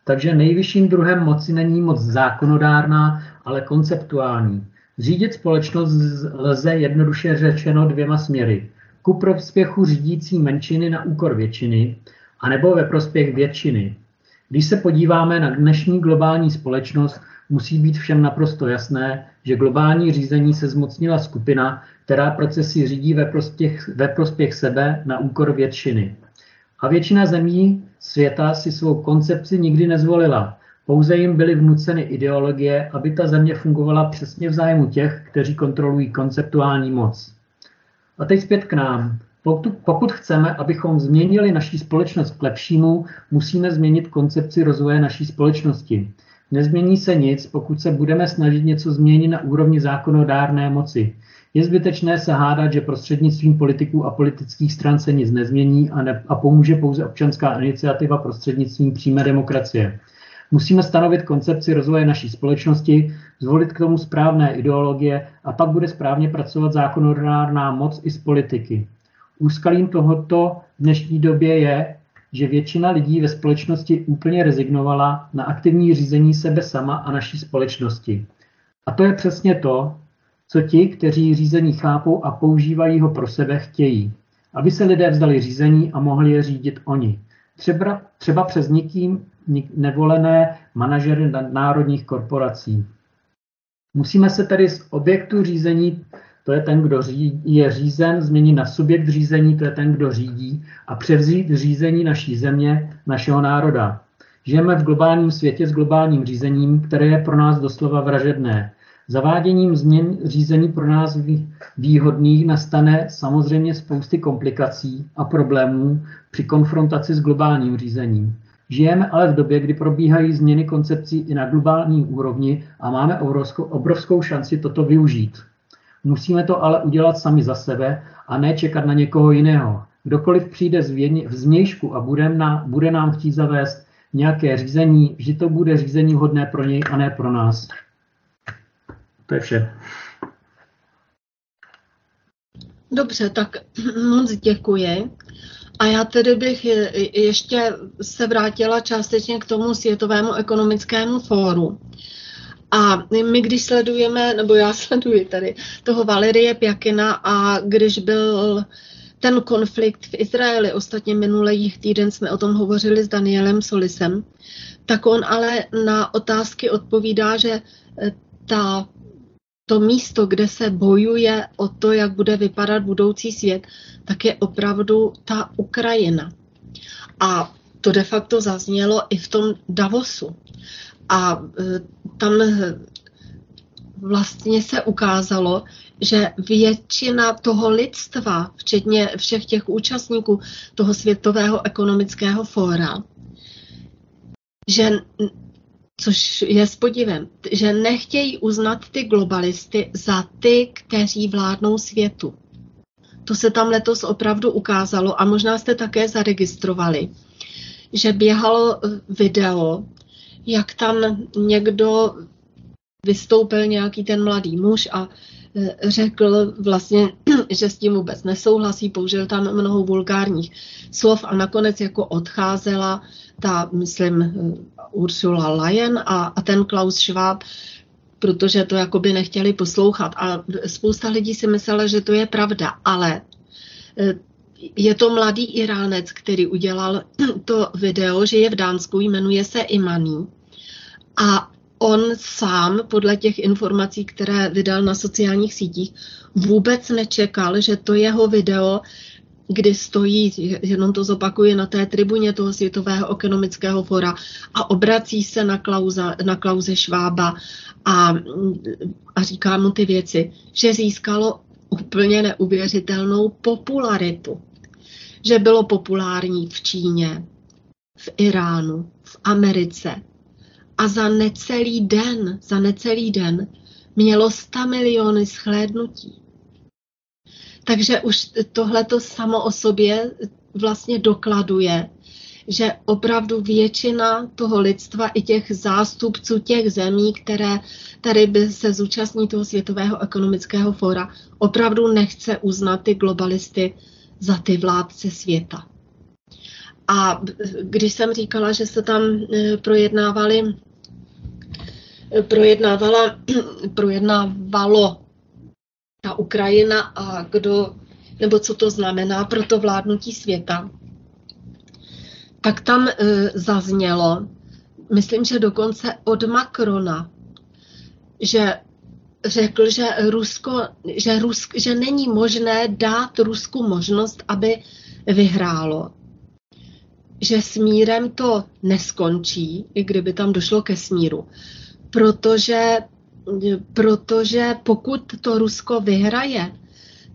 Takže nejvyšším druhem moci není moc zákonodárná, ale konceptuální. Řídit společnost lze jednoduše řečeno dvěma směry. Ku prospěchu řídící menšiny na úkor většiny, anebo ve prospěch většiny. Když se podíváme na dnešní globální společnost, musí být všem naprosto jasné, že globální řízení se zmocnila skupina, která procesy řídí ve prospěch, ve prospěch sebe na úkor většiny. A většina zemí světa si svou koncepci nikdy nezvolila. Pouze jim byly vnuceny ideologie, aby ta země fungovala přesně v zájmu těch, kteří kontrolují konceptuální moc. A teď zpět k nám. Pokud, chceme, abychom změnili naší společnost k lepšímu, musíme změnit koncepci rozvoje naší společnosti. Nezmění se nic, pokud se budeme snažit něco změnit na úrovni zákonodárné moci. Je zbytečné se hádat, že prostřednictvím politiků a politických stran se nic nezmění a, ne, a pomůže pouze občanská iniciativa prostřednictvím přímé demokracie. Musíme stanovit koncepci rozvoje naší společnosti, zvolit k tomu správné ideologie a pak bude správně pracovat zákonodárná moc i z politiky. Úskalím tohoto v dnešní době je, že většina lidí ve společnosti úplně rezignovala na aktivní řízení sebe sama a naší společnosti. A to je přesně to, co ti, kteří řízení chápou a používají ho pro sebe, chtějí. Aby se lidé vzdali řízení a mohli je řídit oni. Třeba, třeba přes nikým nevolené manažery národních korporací. Musíme se tedy z objektu řízení to je ten, kdo je řízen, změní na subjekt řízení, to je ten, kdo řídí, a převzít řízení naší země, našeho národa. Žijeme v globálním světě s globálním řízením, které je pro nás doslova vražedné. Zaváděním změn řízení pro nás výhodných nastane samozřejmě spousty komplikací a problémů při konfrontaci s globálním řízením. Žijeme ale v době, kdy probíhají změny koncepcí i na globální úrovni a máme obrovskou, šanci toto využít. Musíme to ale udělat sami za sebe a ne čekat na někoho jiného. Kdokoliv přijde z změjšku a bude, na, bude nám chtít zavést nějaké řízení, že to bude řízení vhodné pro něj a ne pro nás. To je vše. Dobře, tak moc děkuji. A já tedy bych ještě se vrátila částečně k tomu Světovému ekonomickému fóru. A my, když sledujeme, nebo já sleduji tady toho Valerie Pjakina a když byl ten konflikt v Izraeli, ostatně minulý týden jsme o tom hovořili s Danielem Solisem, tak on ale na otázky odpovídá, že ta, to místo, kde se bojuje o to, jak bude vypadat budoucí svět, tak je opravdu ta Ukrajina. A to de facto zaznělo i v tom Davosu. A e, tam vlastně se ukázalo, že většina toho lidstva, včetně všech těch účastníků toho světového ekonomického fóra, že, což je s podivem, že nechtějí uznat ty globalisty za ty, kteří vládnou světu. To se tam letos opravdu ukázalo a možná jste také zaregistrovali, že běhalo video jak tam někdo vystoupil nějaký ten mladý muž a e, řekl vlastně, že s tím vůbec nesouhlasí, použil tam mnoho vulgárních slov a nakonec jako odcházela ta, myslím, e, Ursula Leyen a, a ten Klaus Schwab, protože to jakoby nechtěli poslouchat. A spousta lidí si myslela, že to je pravda, ale e, je to mladý Iránec, který udělal to video, že je v Dánsku, jmenuje se Imani a on sám, podle těch informací, které vydal na sociálních sítích, vůbec nečekal, že to jeho video, kdy stojí, jenom to zopakuje, na té tribuně toho Světového ekonomického fora a obrací se na, Klauza, na Klauze Švába a, a říká mu ty věci, že získalo úplně neuvěřitelnou popularitu. Že bylo populární v Číně, v Iránu, v Americe. A za necelý den, za necelý den mělo 100 miliony schlédnutí. Takže už tohle to samo o sobě vlastně dokladuje, že opravdu většina toho lidstva i těch zástupců těch zemí, které tady by se zúčastní toho světového ekonomického fóra, opravdu nechce uznat ty globalisty za ty vládce světa. A když jsem říkala, že se tam e, projednávali, e, projednávala, projednávalo ta Ukrajina a kdo, nebo co to znamená pro to vládnutí světa, tak tam e, zaznělo, myslím, že dokonce od Macrona, že řekl, že, Rusko, že, Rusk, že není možné dát Rusku možnost, aby vyhrálo. Že smírem to neskončí, i kdyby tam došlo ke smíru. Protože, protože pokud to Rusko vyhraje,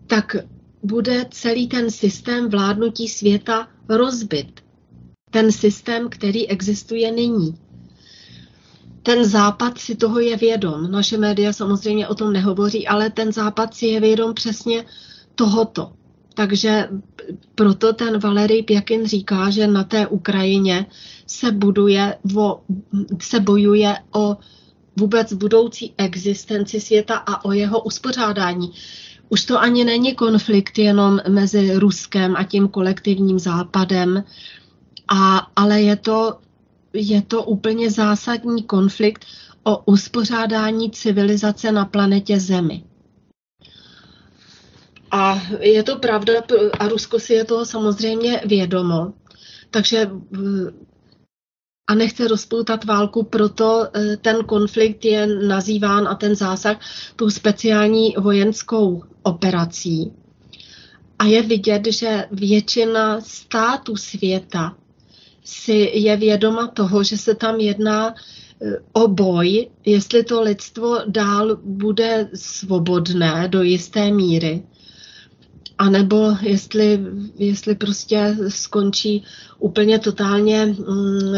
tak bude celý ten systém vládnutí světa rozbit. Ten systém, který existuje nyní ten západ si toho je vědom. Naše média samozřejmě o tom nehovoří, ale ten západ si je vědom přesně tohoto. Takže proto ten Valery Pěkin říká, že na té Ukrajině se, buduje o, se bojuje o vůbec budoucí existenci světa a o jeho uspořádání. Už to ani není konflikt jenom mezi Ruskem a tím kolektivním západem, a, ale je to je to úplně zásadní konflikt o uspořádání civilizace na planetě Zemi. A je to pravda, a Rusko si je toho samozřejmě vědomo. Takže a nechce rozpoutat válku, proto e, ten konflikt je nazýván a ten zásah tou speciální vojenskou operací. A je vidět, že většina států světa si je vědoma toho, že se tam jedná e, o boj, jestli to lidstvo dál bude svobodné do jisté míry, anebo jestli, jestli prostě skončí úplně totálně mm,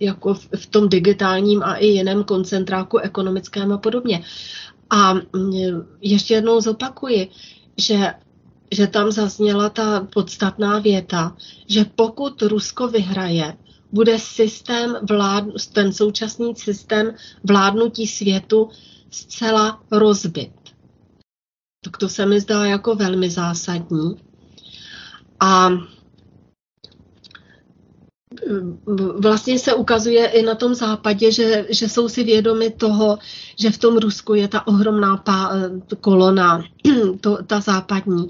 jako v tom digitálním a i jiném koncentráku ekonomickém a podobně. A mm, ještě jednou zopakuji, že že tam zazněla ta podstatná věta, že pokud Rusko vyhraje, bude systém vlád, ten současný systém vládnutí světu zcela rozbit. Tak to se mi zdá jako velmi zásadní. A vlastně se ukazuje i na tom západě, že, že jsou si vědomi toho, že v tom Rusku je ta ohromná pá, kolona, to, ta západní,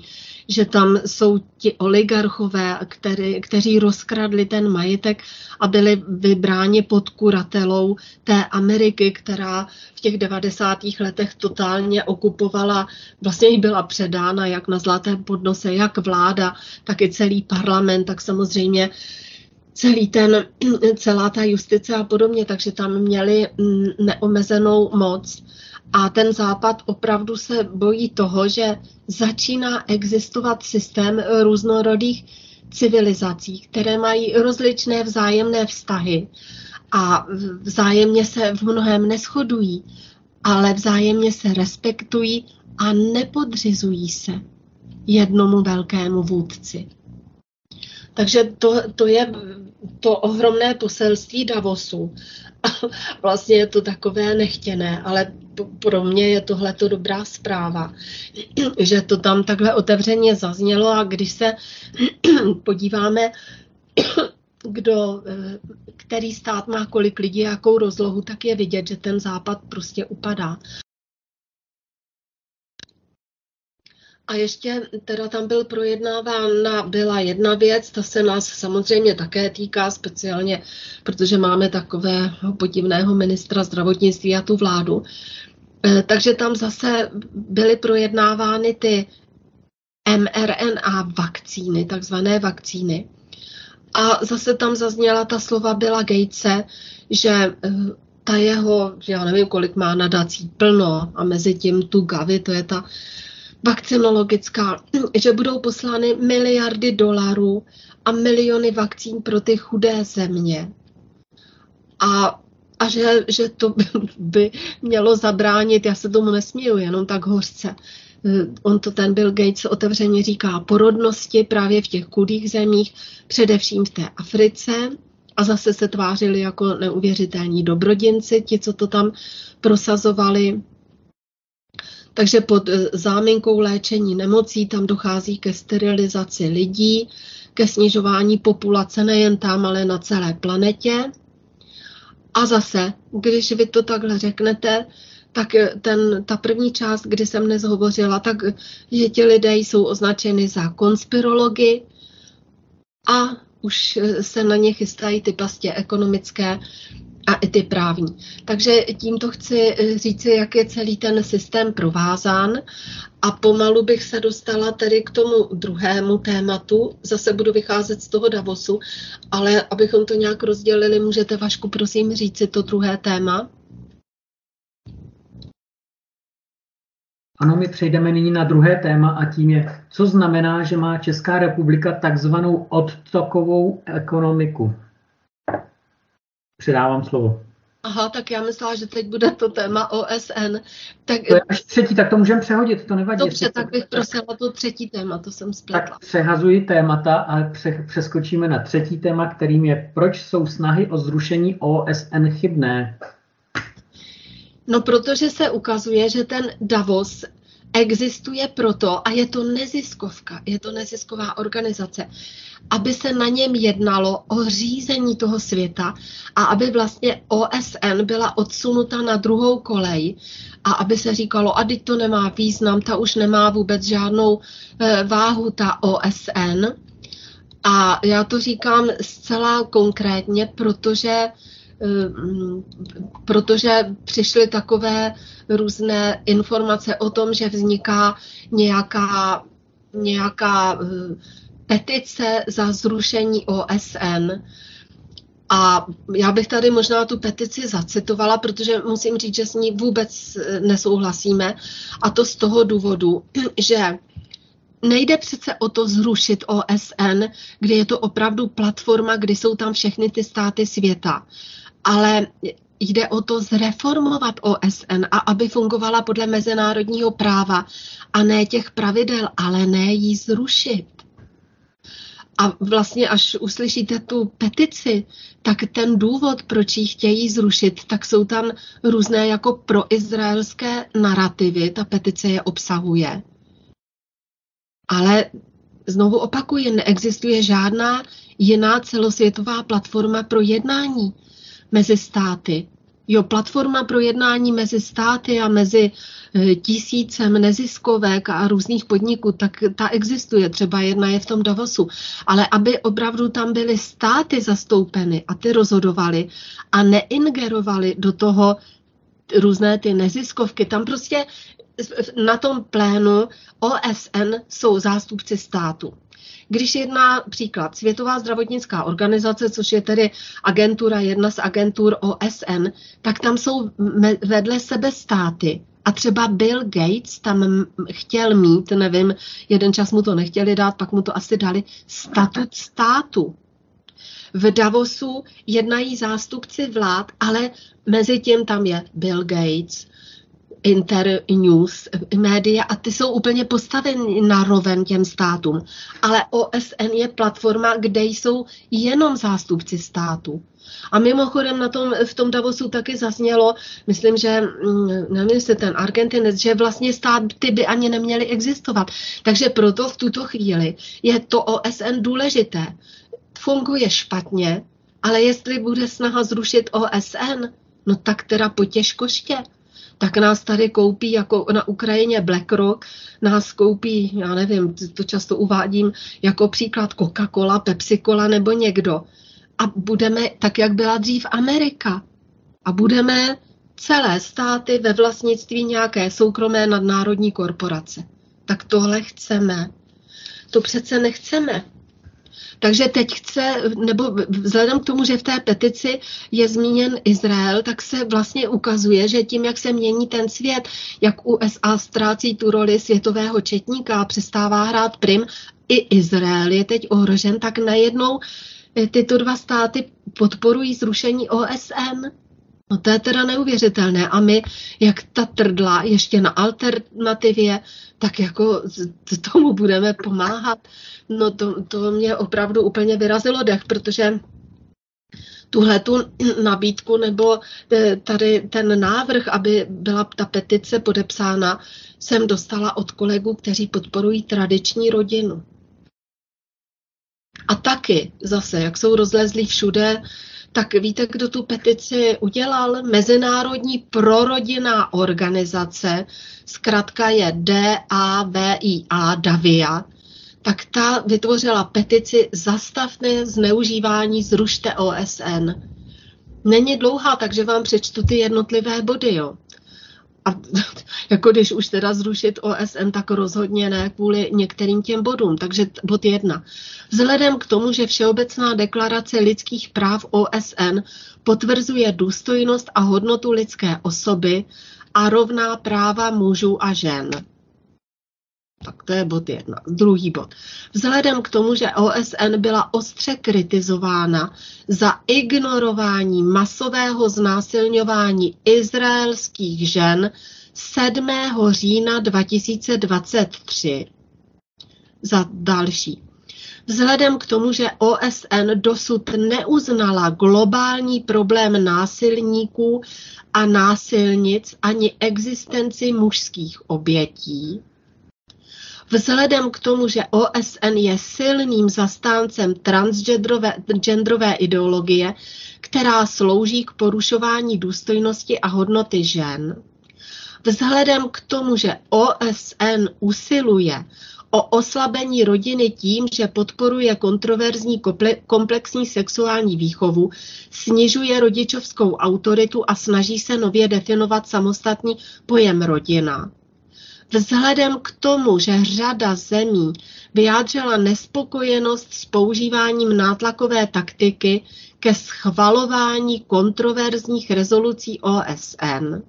že tam jsou ti oligarchové, který, kteří rozkradli ten majetek a byli vybráni pod kuratelou té Ameriky, která v těch 90. letech totálně okupovala, vlastně jí byla předána jak na zlatém podnose, jak vláda, tak i celý parlament, tak samozřejmě celý ten, celá ta justice a podobně, takže tam měli mm, neomezenou moc. A ten západ opravdu se bojí toho, že začíná existovat systém různorodých civilizací, které mají rozličné vzájemné vztahy a vzájemně se v mnohem neschodují, ale vzájemně se respektují a nepodřizují se jednomu velkému vůdci. Takže to, to je to ohromné poselství Davosu. A vlastně je to takové nechtěné, ale pro mě je tohle to dobrá zpráva, že to tam takhle otevřeně zaznělo a když se podíváme, kdo, který stát má kolik lidí, jakou rozlohu, tak je vidět, že ten západ prostě upadá. A ještě teda tam byl projednávána, byla jedna věc, ta se nás samozřejmě také týká speciálně, protože máme takového podivného ministra zdravotnictví a tu vládu. Eh, takže tam zase byly projednávány ty mRNA vakcíny, takzvané vakcíny. A zase tam zazněla ta slova Billa Gatese, že eh, ta jeho, já nevím, kolik má nadací, plno a mezi tím tu Gavi, to je ta vakcinologická, že budou poslány miliardy dolarů a miliony vakcín pro ty chudé země. A, a že, že to by mělo zabránit, já se tomu nesmíju, jenom tak hořce, on to ten Bill Gates otevřeně říká porodnosti právě v těch chudých zemích, především v té Africe, a zase se tvářili jako neuvěřitelní dobrodinci, ti, co to tam prosazovali. Takže pod eh, záminkou léčení nemocí tam dochází ke sterilizaci lidí, ke snižování populace nejen tam, ale na celé planetě. A zase, když vy to takhle řeknete, tak eh, ten, ta první část, kdy jsem dnes hovořila, tak že ti lidé jsou označeni za konspirology a už eh, se na ně chystají ty pastě ekonomické a i ty právní. Takže tímto chci eh, říci, jak je celý ten systém provázán a pomalu bych se dostala tedy k tomu druhému tématu. Zase budu vycházet z toho Davosu, ale abychom to nějak rozdělili, můžete Vašku prosím říci to druhé téma? Ano, my přejdeme nyní na druhé téma a tím je, co znamená, že má Česká republika takzvanou odtokovou ekonomiku. Předávám slovo. Aha, tak já myslela, že teď bude to téma OSN. Tak... To je až třetí, tak to můžeme přehodit, to nevadí. Dobře, tak bych prosila to třetí téma, to jsem spletla. Tak přehazuji témata a pře- přeskočíme na třetí téma, kterým je, proč jsou snahy o zrušení OSN chybné. No, protože se ukazuje, že ten Davos existuje proto, a je to neziskovka, je to nezisková organizace, aby se na něm jednalo o řízení toho světa a aby vlastně OSN byla odsunuta na druhou kolej a aby se říkalo, a teď to nemá význam, ta už nemá vůbec žádnou eh, váhu, ta OSN. A já to říkám zcela konkrétně, protože Ehm, protože přišly takové různé informace o tom, že vzniká nějaká, nějaká eh, petice za zrušení OSN. A já bych tady možná tu petici zacitovala, protože musím říct, že s ní vůbec eh, nesouhlasíme. A to z toho důvodu, že nejde přece o to zrušit OSN, kde je to opravdu platforma, kdy jsou tam všechny ty státy světa ale jde o to zreformovat OSN a aby fungovala podle mezinárodního práva a ne těch pravidel, ale ne jí zrušit. A vlastně, až uslyšíte tu petici, tak ten důvod, proč ji chtějí zrušit, tak jsou tam různé jako proizraelské narrativy, ta petice je obsahuje. Ale znovu opakuji, neexistuje žádná jiná celosvětová platforma pro jednání mezi státy. Jo, platforma pro jednání mezi státy a mezi e, tisícem neziskovek a různých podniků, tak ta existuje, třeba jedna je v tom Davosu. Ale aby opravdu tam byly státy zastoupeny a ty rozhodovaly a neingerovaly do toho různé ty neziskovky, tam prostě na tom plénu OSN jsou zástupci státu. Když jedná příklad Světová zdravotnická organizace, což je tedy agentura, jedna z agentur OSN, tak tam jsou vedle sebe státy. A třeba Bill Gates tam chtěl mít, nevím, jeden čas mu to nechtěli dát, pak mu to asi dali, statut státu. V Davosu jednají zástupci vlád, ale mezi tím tam je Bill Gates, internews média a ty jsou úplně postaveny na roven těm státům. Ale OSN je platforma, kde jsou jenom zástupci států. A mimochodem na tom, v tom Davosu taky zaznělo, myslím, že mm, nevím, jestli ten Argentinec, že vlastně státy by ani neměly existovat. Takže proto v tuto chvíli je to OSN důležité. Funguje špatně, ale jestli bude snaha zrušit OSN, no tak teda po těžkoště tak nás tady koupí jako na Ukrajině BlackRock, nás koupí, já nevím, to často uvádím jako příklad Coca-Cola, Pepsi-Cola nebo někdo. A budeme tak, jak byla dřív Amerika. A budeme celé státy ve vlastnictví nějaké soukromé nadnárodní korporace. Tak tohle chceme. To přece nechceme. Takže teď chce, nebo vzhledem k tomu, že v té petici je zmíněn Izrael, tak se vlastně ukazuje, že tím, jak se mění ten svět, jak USA ztrácí tu roli světového četníka a přestává hrát prim, i Izrael je teď ohrožen, tak najednou eh, tyto dva státy podporují zrušení OSN. No to je teda neuvěřitelné. A my, jak ta trdla ještě na alternativě, tak jako tomu budeme pomáhat. No to, to mě opravdu úplně vyrazilo dech, protože tuhle tu nabídku nebo e, tady ten návrh, aby byla ta petice podepsána, jsem dostala od kolegů, kteří podporují tradiční rodinu. A taky zase, jak jsou rozlezlí všude, tak víte, kdo tu petici udělal? Mezinárodní prorodinná organizace, zkrátka je DAVIA, DAVIA, tak ta vytvořila petici Zastavme zneužívání, zrušte OSN. Není dlouhá, takže vám přečtu ty jednotlivé body. Jo. A jako když už teda zrušit OSN, tak rozhodně ne kvůli některým těm bodům. Takže bod jedna. Vzhledem k tomu, že Všeobecná deklarace lidských práv OSN potvrzuje důstojnost a hodnotu lidské osoby a rovná práva mužů a žen. Tak to je bod jedna. Druhý bod. Vzhledem k tomu, že OSN byla ostře kritizována za ignorování masového znásilňování izraelských žen 7. října 2023. Za další. Vzhledem k tomu, že OSN dosud neuznala globální problém násilníků a násilnic ani existenci mužských obětí, Vzhledem k tomu, že OSN je silným zastáncem transgenderové ideologie, která slouží k porušování důstojnosti a hodnoty žen, vzhledem k tomu, že OSN usiluje o oslabení rodiny tím, že podporuje kontroverzní komplexní sexuální výchovu, snižuje rodičovskou autoritu a snaží se nově definovat samostatný pojem rodina Vzhledem k tomu, že řada zemí vyjádřila nespokojenost s používáním nátlakové taktiky ke schvalování kontroverzních rezolucí OSN,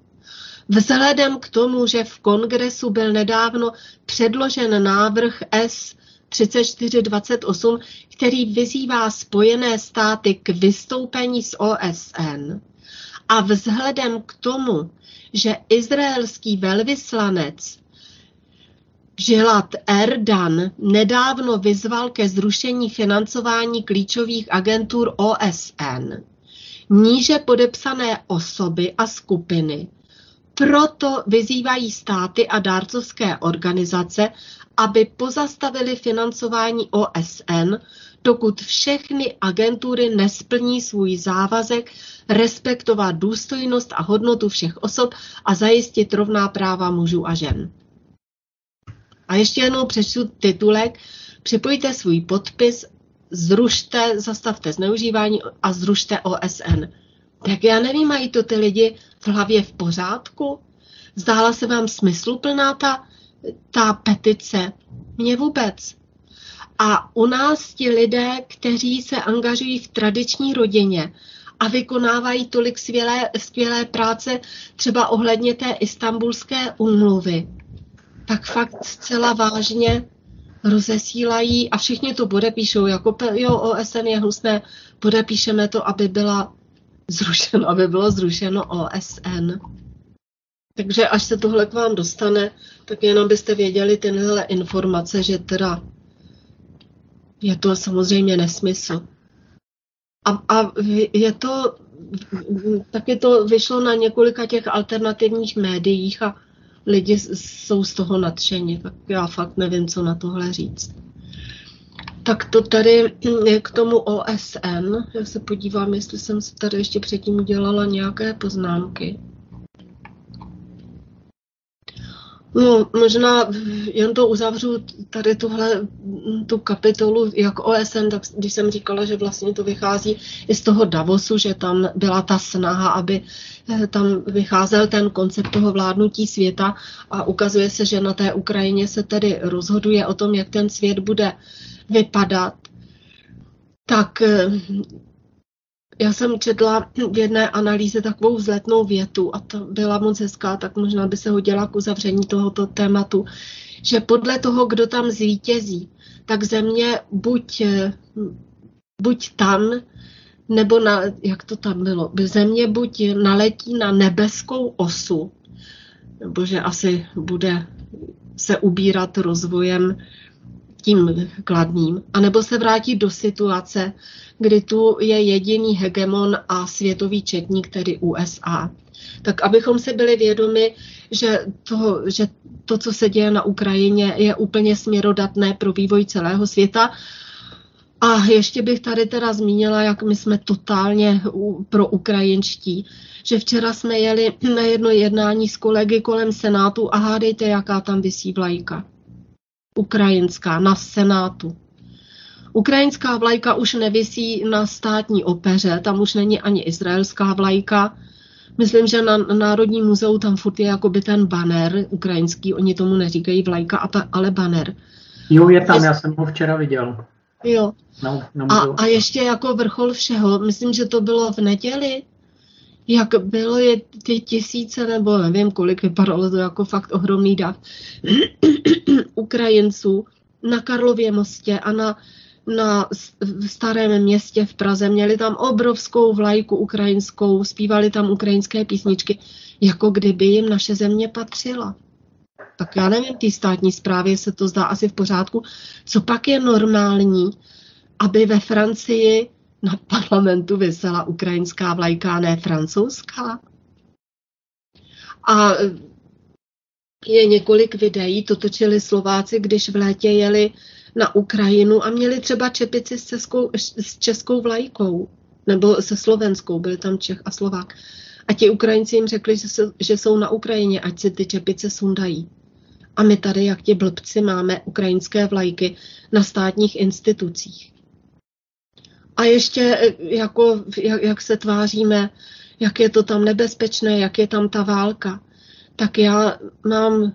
vzhledem k tomu, že v kongresu byl nedávno předložen návrh S 3428, který vyzývá Spojené státy k vystoupení z OSN, a vzhledem k tomu, že izraelský velvyslanec Žilad Erdan nedávno vyzval ke zrušení financování klíčových agentur OSN. Níže podepsané osoby a skupiny proto vyzývají státy a dárcovské organizace, aby pozastavili financování OSN, dokud všechny agentury nesplní svůj závazek respektovat důstojnost a hodnotu všech osob a zajistit rovná práva mužů a žen. A ještě jednou přečtu titulek. Připojte svůj podpis, zrušte, zastavte zneužívání a zrušte OSN. Tak já nevím, mají to ty lidi v hlavě v pořádku? Zdála se vám smysluplná ta, ta petice? Mně vůbec. A u nás ti lidé, kteří se angažují v tradiční rodině a vykonávají tolik skvělé, skvělé práce, třeba ohledně té istambulské úmluvy, tak fakt zcela vážně rozesílají a všichni to podepíšou, jako jo, OSN je hnusné, podepíšeme to, aby byla zrušeno, aby bylo zrušeno OSN. Takže až se tohle k vám dostane, tak jenom byste věděli tyhle informace, že teda je to samozřejmě nesmysl. A, a je to, taky to vyšlo na několika těch alternativních médiích a lidi jsou z toho nadšeni, tak já fakt nevím, co na tohle říct. Tak to tady je k tomu OSN. Já se podívám, jestli jsem si tady ještě předtím udělala nějaké poznámky. No, možná jen to uzavřu tady tuhle tu kapitolu jak OSN, tak když jsem říkala, že vlastně to vychází i z toho Davosu, že tam byla ta snaha, aby eh, tam vycházel ten koncept toho vládnutí světa a ukazuje se, že na té Ukrajině se tedy rozhoduje o tom, jak ten svět bude vypadat, tak eh, já jsem četla v jedné analýze takovou vzletnou větu a to byla moc hezká, tak možná by se hodila k uzavření tohoto tématu, že podle toho, kdo tam zvítězí, tak země buď, buď tam, nebo na, jak to tam bylo, země buď naletí na nebeskou osu, nebo že asi bude se ubírat rozvojem tím kladným, anebo se vrátí do situace, kdy tu je jediný hegemon a světový četník, tedy USA. Tak abychom si byli vědomi, že to, že to, co se děje na Ukrajině, je úplně směrodatné pro vývoj celého světa. A ještě bych tady teda zmínila, jak my jsme totálně pro ukrajinští. Že včera jsme jeli na jedno jednání s kolegy kolem Senátu a hádejte, jaká tam vysí vlajka ukrajinská na Senátu. Ukrajinská vlajka už nevisí na státní opeře, tam už není ani izraelská vlajka. Myslím, že na Národní muzeu tam furt je jakoby ten banner ukrajinský, oni tomu neříkají vlajka, a ta, ale banner. Jo, je tam, já jsem ho včera viděl. Jo. No, no a, a ještě jako vrchol všeho, myslím, že to bylo v neděli, jak bylo je ty tisíce, nebo nevím kolik, vypadalo to jako fakt ohromný dav, Ukrajinců na Karlově mostě a na, na starém městě v Praze. Měli tam obrovskou vlajku ukrajinskou, zpívali tam ukrajinské písničky, jako kdyby jim naše země patřila. Tak já nevím, té státní zprávě se to zdá asi v pořádku. Co pak je normální, aby ve Francii na parlamentu vysela ukrajinská vlajka, ne francouzská. A je několik videí, to točili Slováci, když v létě jeli na Ukrajinu a měli třeba čepici s českou, s českou vlajkou, nebo se slovenskou, byli tam Čech a Slovák. A ti Ukrajinci jim řekli, že, se, že jsou na Ukrajině, ať si ty čepice sundají. A my tady, jak ti blbci, máme ukrajinské vlajky na státních institucích. A ještě eh, jako, jak, jak se tváříme, jak je to tam nebezpečné, jak je tam ta válka. Tak já mám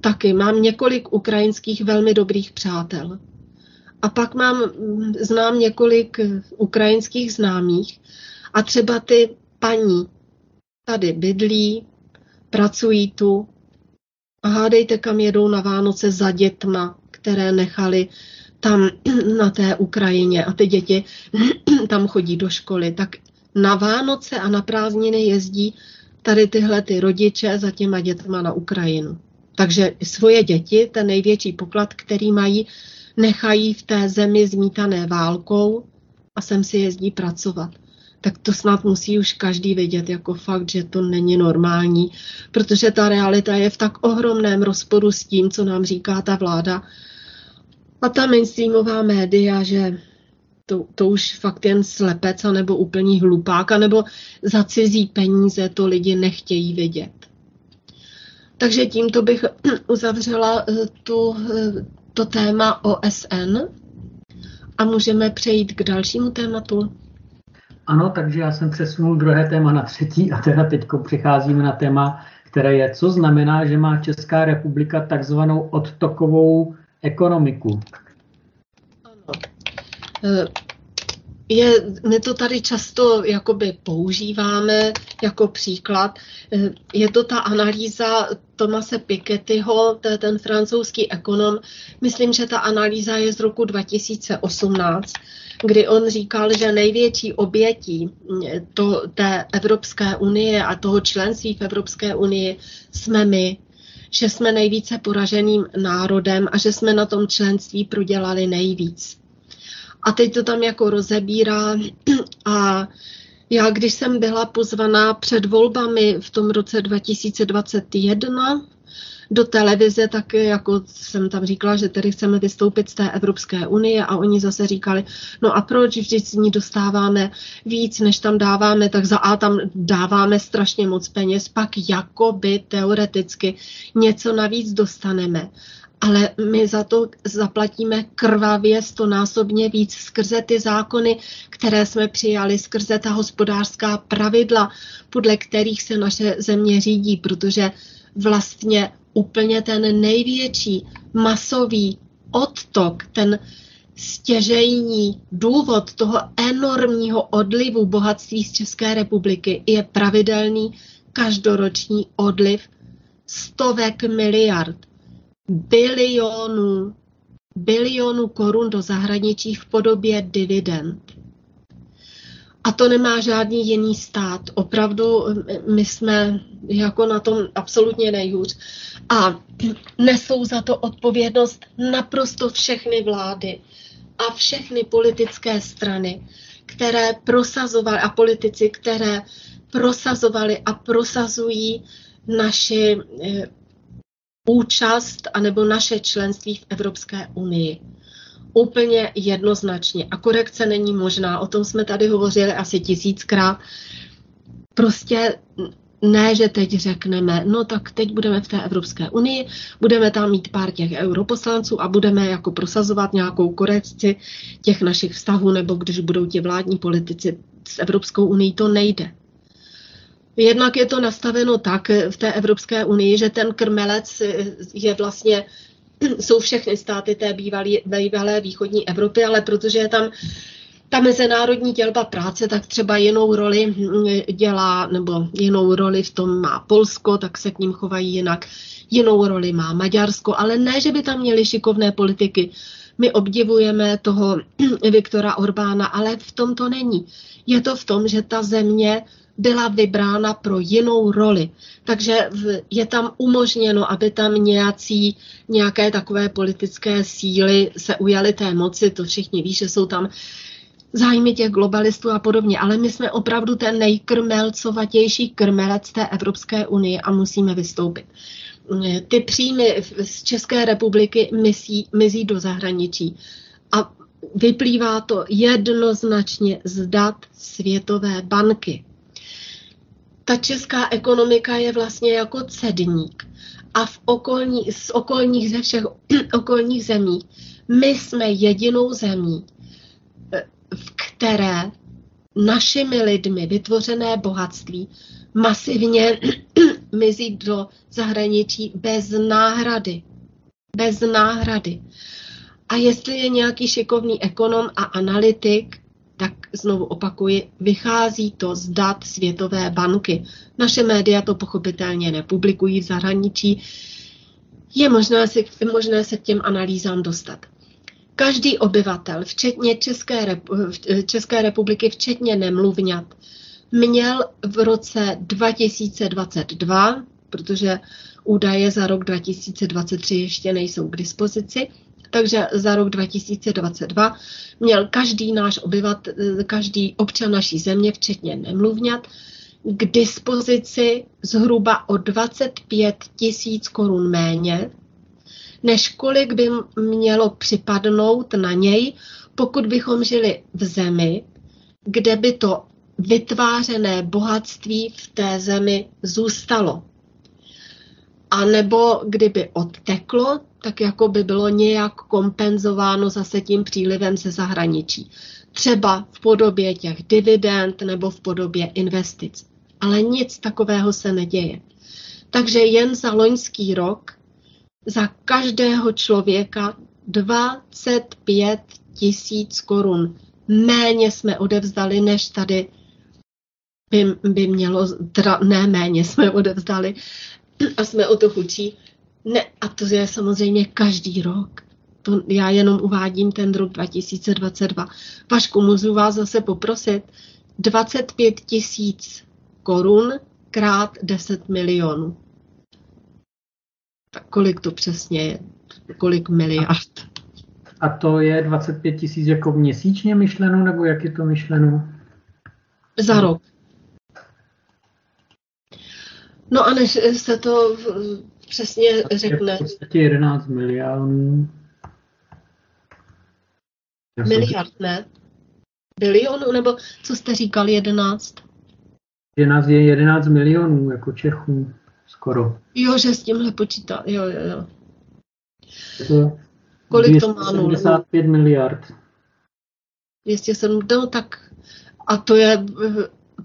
taky, mám několik ukrajinských velmi dobrých přátel. A pak mám, znám několik ukrajinských známých a třeba ty paní tady bydlí, pracují tu a hádejte, kam jedou na Vánoce za dětma, které nechali tam na té Ukrajině a ty děti tam chodí do školy, tak na Vánoce a na prázdniny jezdí tady tyhle ty rodiče za těma dětma na Ukrajinu. Takže svoje děti, ten největší poklad, který mají, nechají v té zemi zmítané válkou a sem si jezdí pracovat. Tak to snad musí už každý vidět jako fakt, že to není normální, protože ta realita je v tak ohromném rozporu s tím, co nám říká ta vláda a ta mainstreamová média, že to, to už fakt jen slepec, nebo úplný hlupák, nebo za cizí peníze to lidi nechtějí vidět. Takže tímto bych uzavřela eh, tu, eh, to téma OSN a můžeme přejít k dalšímu tématu. Ano, takže já jsem přesunul druhé téma na třetí a teda teď přicházíme na téma, které je, co znamená, že má Česká republika takzvanou odtokovou ekonomiku. Eh, je, my to tady často jakoby používáme jako příklad. Je to ta analýza Tomase Pikettyho, to je ten francouzský ekonom. Myslím, že ta analýza je z roku 2018, kdy on říkal, že největší obětí eh, to, té Evropské unie a toho členství v Evropské unii jsme my, že jsme nejvíce poraženým národem a že jsme na tom členství prodělali nejvíc. A teď to tam jako rozebírá a já, když jsem byla pozvaná před volbami v tom roce 2021 do televize, tak jako jsem tam říkala, že tedy chceme vystoupit z té Evropské unie a oni zase říkali, no a proč vždyť z ní dostáváme víc, než tam dáváme, tak za A tam dáváme strašně moc peněz, pak jakoby teoreticky něco navíc dostaneme ale my za to zaplatíme krvavě stonásobně víc skrze ty zákony, které jsme přijali, skrze ta hospodářská pravidla, podle kterých se naše země řídí, protože vlastně úplně ten největší masový odtok, ten stěžejní důvod toho enormního odlivu bohatství z České republiky je pravidelný každoroční odliv stovek miliard bilionů, bilionů korun do zahraničí v podobě dividend. A to nemá žádný jiný stát. Opravdu my jsme jako na tom absolutně nejhůř. A nesou za to odpovědnost naprosto všechny vlády a všechny politické strany, které prosazovaly a politici, které prosazovali a prosazují naši eh, účast anebo naše členství v Evropské unii. Úplně jednoznačně. A korekce není možná. O tom jsme tady hovořili asi tisíckrát. Prostě ne, že teď řekneme, no tak teď budeme v té Evropské unii, budeme tam mít pár těch europoslanců a budeme jako prosazovat nějakou korekci těch našich vztahů, nebo když budou ti vládní politici s Evropskou unii, to nejde. Jednak je to nastaveno tak v té Evropské unii, že ten krmelec je vlastně, jsou všechny státy té bývalé, bývalé východní Evropy, ale protože je tam ta mezinárodní dělba práce tak třeba jinou roli dělá, nebo jinou roli v tom má Polsko, tak se k ním chovají jinak. Jinou roli má Maďarsko, ale ne, že by tam měli šikovné politiky. My obdivujeme toho Viktora Orbána, ale v tom to není. Je to v tom, že ta země byla vybrána pro jinou roli. Takže je tam umožněno, aby tam nějací, nějaké takové politické síly se ujaly té moci. To všichni ví, že jsou tam zájmy těch globalistů a podobně. Ale my jsme opravdu ten nejkrmelcovatější krmelec té Evropské unie a musíme vystoupit. Ty příjmy z České republiky mizí, mizí do zahraničí. A vyplývá to jednoznačně z dat Světové banky ta česká ekonomika je vlastně jako cedník. A v okolní, z okolních ze všech okolních zemí my jsme jedinou zemí, eh, v které našimi lidmi vytvořené bohatství masivně mizí do zahraničí bez náhrady. Bez náhrady. A jestli je nějaký šikovný ekonom a analytik, tak znovu opakuji, vychází to z dat Světové banky. Naše média to pochopitelně nepublikují v zahraničí. Je možné, si, možné se k těm analýzám dostat. Každý obyvatel, včetně České, České republiky, včetně nemluvňat, měl v roce 2022, protože údaje za rok 2023 ještě nejsou k dispozici, takže za rok 2022 měl každý náš obyvat, každý občan naší země, včetně nemluvňat, k dispozici zhruba o 25 tisíc korun méně, než kolik by mělo připadnout na něj, pokud bychom žili v zemi, kde by to vytvářené bohatství v té zemi zůstalo. A nebo kdyby odteklo, tak jako by bylo nějak kompenzováno zase tím přílivem ze zahraničí. Třeba v podobě těch dividend nebo v podobě investic. Ale nic takového se neděje. Takže jen za loňský rok za každého člověka 25 tisíc korun méně jsme odevzdali, než tady by, by mělo, teda ne méně jsme odevzdali a jsme o to chudší, ne, a to je samozřejmě každý rok. To já jenom uvádím ten rok 2022. Vašku, můžu vás zase poprosit, 25 tisíc korun krát 10 milionů. Tak kolik to přesně je? Kolik miliard? A to je 25 tisíc jako měsíčně myšleno, nebo jak je to myšleno? Za rok. No a než se to přesně řekne. V podstatě 11 milionů. Miliard, ne? Bilionů, nebo co jste říkal, 11? 11 je 11 milionů, jako Čechů, skoro. Jo, že s tímhle počítá, jo, jo, jo. To Kolik to má nul? 75 miliard. 207, no tak a to je,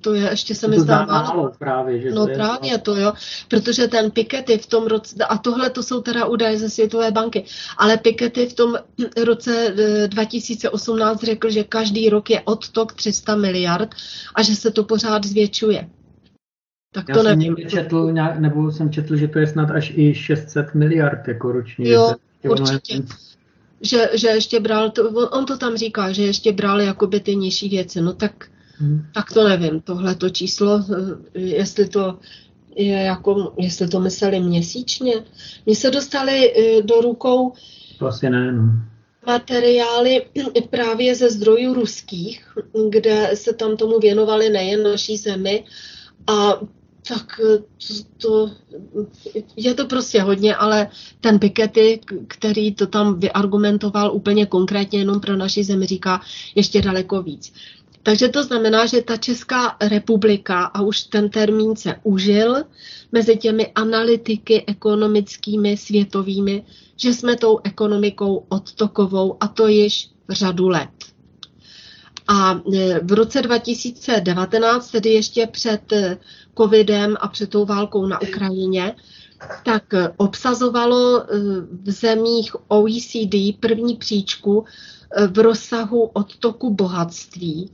to je, ještě se mi to zdá málo. málo. právě, že No to je právě to, jo, protože ten Piketty v tom roce, a tohle to jsou teda údaje ze Světové banky, ale Piketty v tom roce eh, 2018 řekl, že každý rok je odtok 300 miliard a že se to pořád zvětšuje. Tak Já to jsem nevím. četl, nebo jsem četl, že to je snad až i 600 miliard jako ročně. Jo, určitě. Že, že ještě bral, to, on on to tam říká, že ještě bral jakoby ty nižší věci, no tak Hm. Tak to nevím, tohle to číslo, eh, jestli to je jako, jestli to mysleli měsíčně. Mně se dostali eh, do rukou To asi ne, no. materiály právě ze zdrojů ruských, kde se tam tomu věnovali nejen naší zemi a tak eh, to, to, je to prostě hodně, ale ten Piketty, který to tam vyargumentoval úplně konkrétně jenom pro naši zemi, říká ještě daleko víc. Takže to znamená, že ta Česká republika, a už ten termín se užil mezi těmi analytiky ekonomickými světovými, že jsme tou ekonomikou odtokovou a to již řadu let. A e, v roce 2019, tedy ještě před e, covidem a před tou válkou na Ukrajině, tak obsazovalo e, v zemích OECD první příčku v rozsahu odtoku bohatství.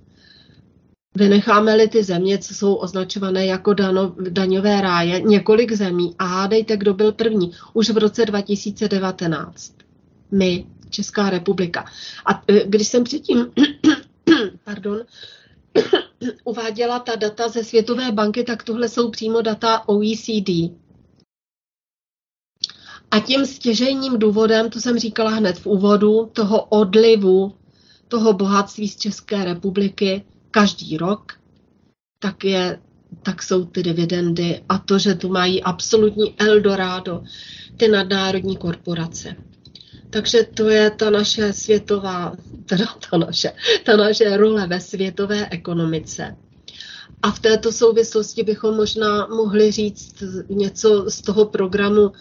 Vynecháme-li ty země, co jsou označované jako dano, daňové ráje, několik zemí a hádejte, kdo byl první, už v roce 2019. My, Česká republika. A e, když jsem předtím, pardon, uváděla ta data ze Světové banky, tak tohle jsou přímo data OECD. A tím stěžejním důvodem, to jsem říkala hned v úvodu, toho odlivu, toho bohatství z České republiky každý rok, tak, je, tak jsou ty dividendy a to, že tu mají absolutní Eldorado, ty nadnárodní korporace. Takže to je ta naše světová, teda ta naše, ta naše role ve světové ekonomice. A v této souvislosti bychom možná mohli říct něco z toho programu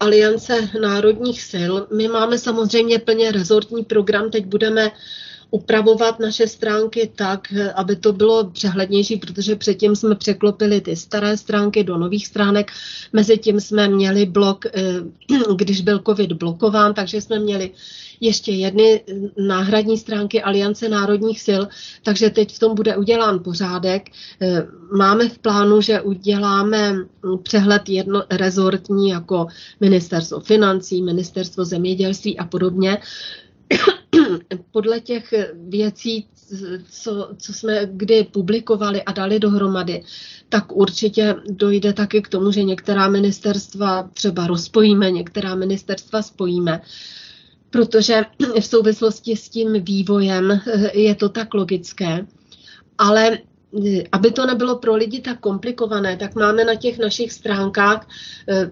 Aliance národních sil. My máme samozřejmě plně rezortní program, teď budeme upravovat naše stránky tak, aby to bylo přehlednější, protože předtím jsme překlopili ty staré stránky do nových stránek. Mezitím jsme měli blok, eh, když byl covid blokován, takže jsme měli ještě jedny náhradní stránky Aliance národních sil, takže teď v tom bude udělán pořádek. Eh, Máme v plánu, že uděláme přehled jedno rezortní jako ministerstvo financí, ministerstvo zemědělství a podobně podle těch věcí, co, co jsme kdy publikovali a dali dohromady, tak určitě dojde taky k tomu, že některá ministerstva třeba rozpojíme, některá ministerstva spojíme, protože v souvislosti s tím vývojem je to tak logické. Ale aby to nebylo pro lidi tak komplikované, tak máme na těch našich stránkách eh,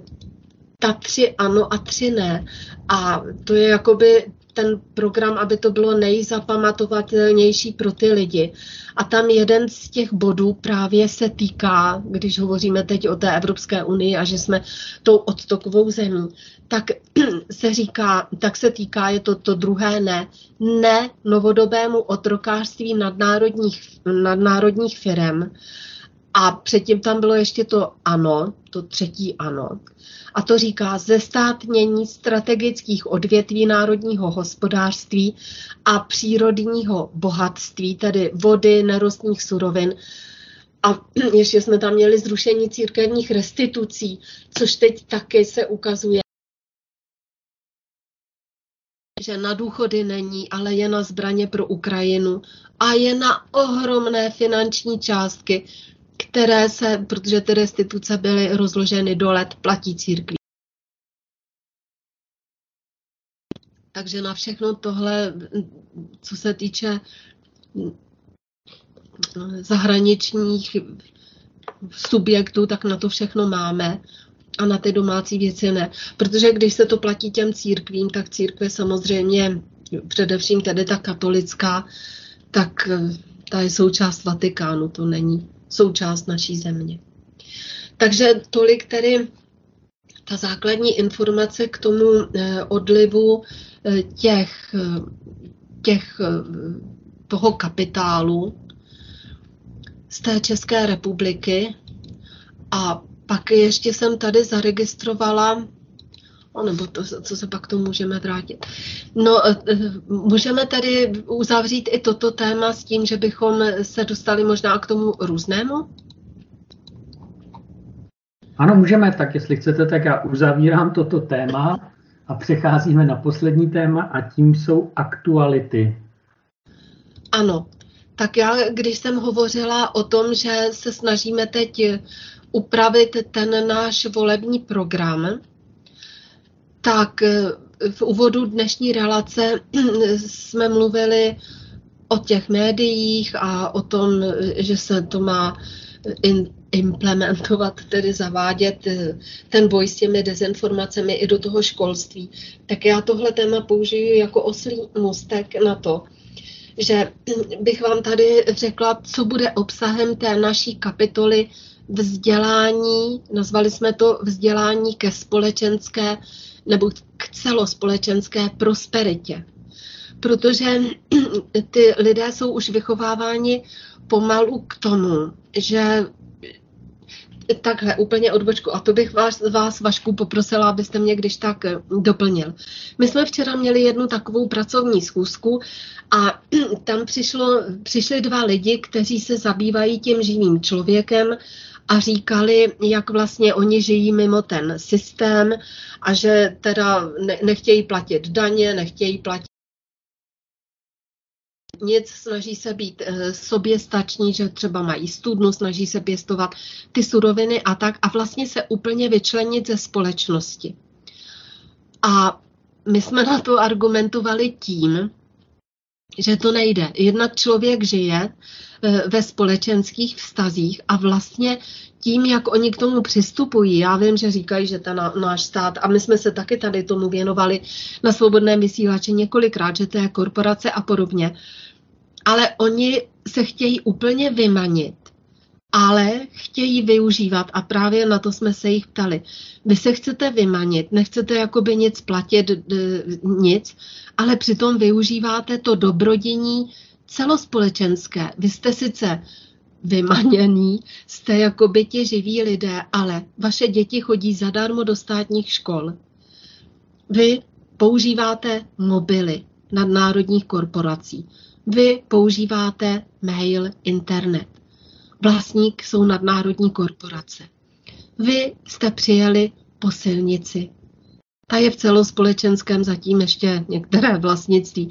ta tři ano a tři ne. A to je jakoby ten program, aby to bylo nejzapamatovatelnější pro ty lidi. A tam jeden z těch bodů právě se týká, když hovoříme teď o té Evropské unii a že jsme tou odtokovou zemí, tak se říká, tak se týká, je to to druhé ne, ne novodobému otrokářství nadnárodních, nadnárodních firm. A předtím tam bylo ještě to ano, to třetí ano. A to říká zestátnění strategických odvětví národního hospodářství a přírodního bohatství, tedy vody, nerostních surovin. A ještě jsme tam měli zrušení církevních restitucí, což teď taky se ukazuje že na důchody není, ale je na zbraně pro Ukrajinu a je na ohromné finanční částky, které se, protože ty restituce byly rozloženy do let, platí církví. Takže na všechno tohle, co se týče zahraničních subjektů, tak na to všechno máme. a na ty domácí věci ne. Protože když se to platí těm církvím, tak církve samozřejmě, především tedy ta katolická, tak eh, ta je součást Vatikánu, to není součást naší země. Takže tolik tedy ta základní informace k tomu eh, odlivu eh, těch, těch toho kapitálu z té České republiky a pak ještě jsem tady zaregistrovala, nebo to, co se pak to můžeme vrátit. No, e, e, můžeme tady uzavřít i toto téma s tím, že bychom se dostali možná k tomu různému? Ano, můžeme, tak jestli chcete, tak já uzavírám toto téma a přecházíme na poslední téma a tím jsou aktuality. Ano, tak já, když jsem hovořila o tom, že se snažíme teď upravit ten náš volební program, tak eh, v úvodu dnešní relace jsme mluvili o těch médiích a o tom, že se to má implementovat, tedy zavádět eh, ten boj s těmi dezinformacemi i do toho školství. Tak já tohle téma použiju jako oslý mustek na to, že bych vám tady řekla, co bude obsahem té naší kapitoly vzdělání, nazvali jsme to vzdělání ke společenské nebo k celospolečenské prosperitě. Protože ty lidé jsou už vychováváni pomalu k tomu, že takhle úplně odbočku. A to bych vás, vás Vašku poprosila, abyste mě když tak doplnil. My jsme včera měli jednu takovou pracovní schůzku a tam přišlo, přišli dva lidi, kteří se zabývají tím živým člověkem a říkali, jak vlastně oni žijí mimo ten systém a že teda nechtějí platit daně, nechtějí platit nic, snaží se být eh, soběstační, že třeba mají studnu, snaží se pěstovat ty suroviny a tak a vlastně se úplně vyčlenit ze společnosti. A my jsme na to argumentovali tím, že to nejde. Jednak člověk žije eh, ve společenských vztazích a vlastně tím, jak oni k tomu přistupují, já vím, že říkají, že ten náš stát, a my jsme se taky tady tomu věnovali na svobodném vysílači několikrát, že to je korporace a podobně, ale oni se chtějí úplně vymanit, ale chtějí využívat a právě na to jsme se jich ptali. Vy se chcete vymanit, nechcete jakoby nic platit, nic, ale přitom využíváte to dobrodění celospolečenské. Vy jste sice vymaněný, jste jako ti živí lidé, ale vaše děti chodí zadarmo do státních škol. Vy používáte mobily nadnárodních korporací. Vy používáte mail, internet. Vlastník jsou nadnárodní korporace. Vy jste přijeli po silnici ta je v celospolečenském zatím ještě některé vlastnictví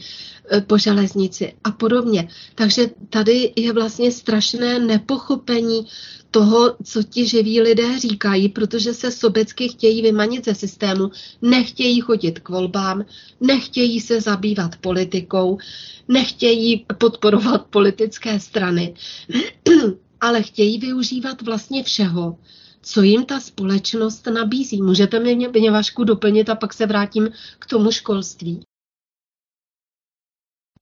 e, po železnici a podobně. Takže tady je vlastně strašné nepochopení toho, co ti živí lidé říkají, protože se sobecky chtějí vymanit ze systému, nechtějí chodit k volbám, nechtějí se zabývat politikou, nechtějí podporovat politické strany, ale chtějí využívat vlastně všeho, co jim ta společnost nabízí. Můžete mě, mě Vašku doplnit a pak se vrátím k tomu školství.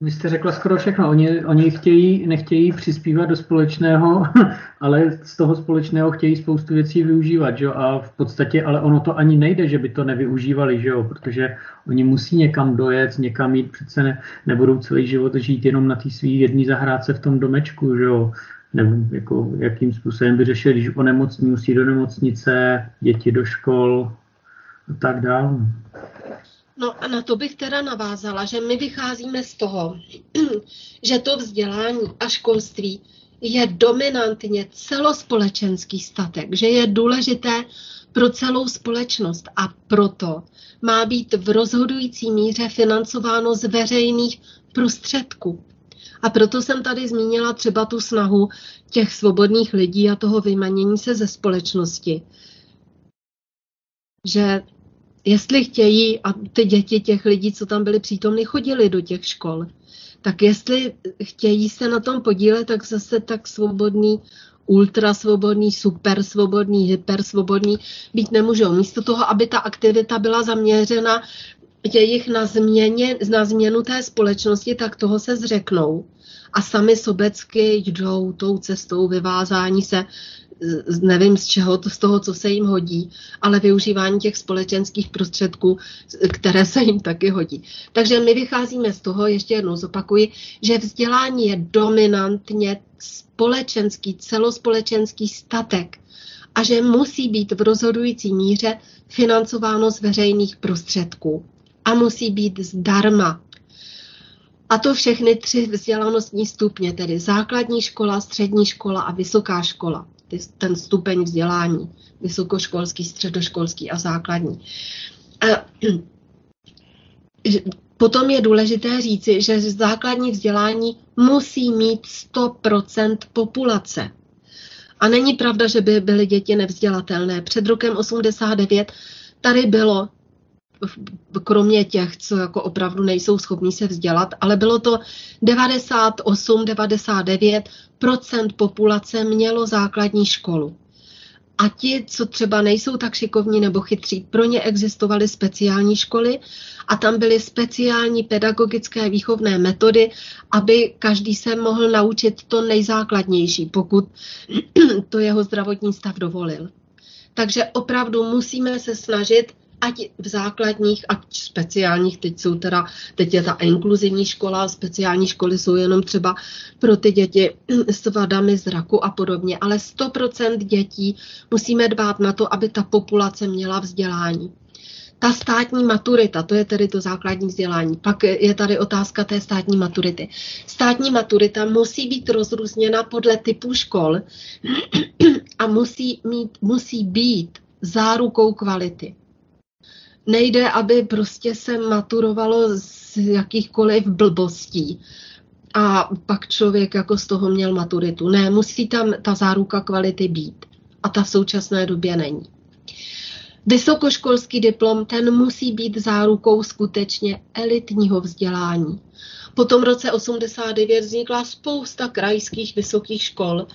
Vy jste řekla skoro všechno. Oni, oni chtějí, nechtějí přispívat do společného, ale z toho společného chtějí spoustu věcí využívat. Že? A v podstatě, ale ono to ani nejde, že by to nevyužívali, že? protože oni musí někam dojet, někam jít, přece ne, nebudou celý život žít jenom na té svý jedné zahrádce v tom domečku. Že? Nebo jako, jakým způsobem by řešil, když onemocní, musí do nemocnice, děti do škol a tak dále. No a na to bych teda navázala, že my vycházíme z toho, že to vzdělání a školství je dominantně celospolečenský statek, že je důležité pro celou společnost a proto má být v rozhodující míře financováno z veřejných prostředků. A proto jsem tady zmínila třeba tu snahu těch svobodných lidí a toho vymanění se ze společnosti. Že jestli chtějí, a ty děti těch lidí, co tam byli přítomny, chodili do těch škol, tak jestli chtějí se na tom podílet, tak zase tak svobodný ultrasvobodný, supersvobodný, hypersvobodný být nemůžou. Místo toho, aby ta aktivita byla zaměřena jejich na, změně, na změnu té společnosti, tak toho se zřeknou a sami sobecky jdou tou cestou vyvázání se nevím z čeho, to z toho, co se jim hodí, ale využívání těch společenských prostředků, které se jim taky hodí. Takže my vycházíme z toho, ještě jednou zopakuji, že vzdělání je dominantně společenský, celospolečenský statek a že musí být v rozhodující míře financováno z veřejných prostředků a musí být zdarma. A to všechny tři vzdělanostní stupně, tedy základní škola, střední škola a vysoká škola ten stupeň vzdělání, vysokoškolský, středoškolský a základní. A potom je důležité říci, že základní vzdělání musí mít 100% populace. A není pravda, že by byly děti nevzdělatelné. Před rokem 89 tady bylo kromě těch, co jako opravdu nejsou schopní se vzdělat, ale bylo to 98-99% populace mělo základní školu. A ti, co třeba nejsou tak šikovní nebo chytří, pro ně existovaly speciální školy a tam byly speciální pedagogické výchovné metody, aby každý se mohl naučit to nejzákladnější, pokud to jeho zdravotní stav dovolil. Takže opravdu musíme se snažit ať v základních, ať speciálních, teď jsou teda, teď je ta inkluzivní škola, speciální školy jsou jenom třeba pro ty děti s vadami zraku a podobně, ale 100% dětí musíme dbát na to, aby ta populace měla vzdělání. Ta státní maturita, to je tedy to základní vzdělání. Pak je tady otázka té státní maturity. Státní maturita musí být rozrůzněna podle typu škol a musí, mít, musí být zárukou kvality nejde, aby prostě se maturovalo z jakýchkoliv blbostí a pak člověk jako z toho měl maturitu. Ne, musí tam ta záruka kvality být. A ta v současné době není. Vysokoškolský diplom, ten musí být zárukou skutečně elitního vzdělání. Po tom roce 89 vznikla spousta krajských vysokých škol,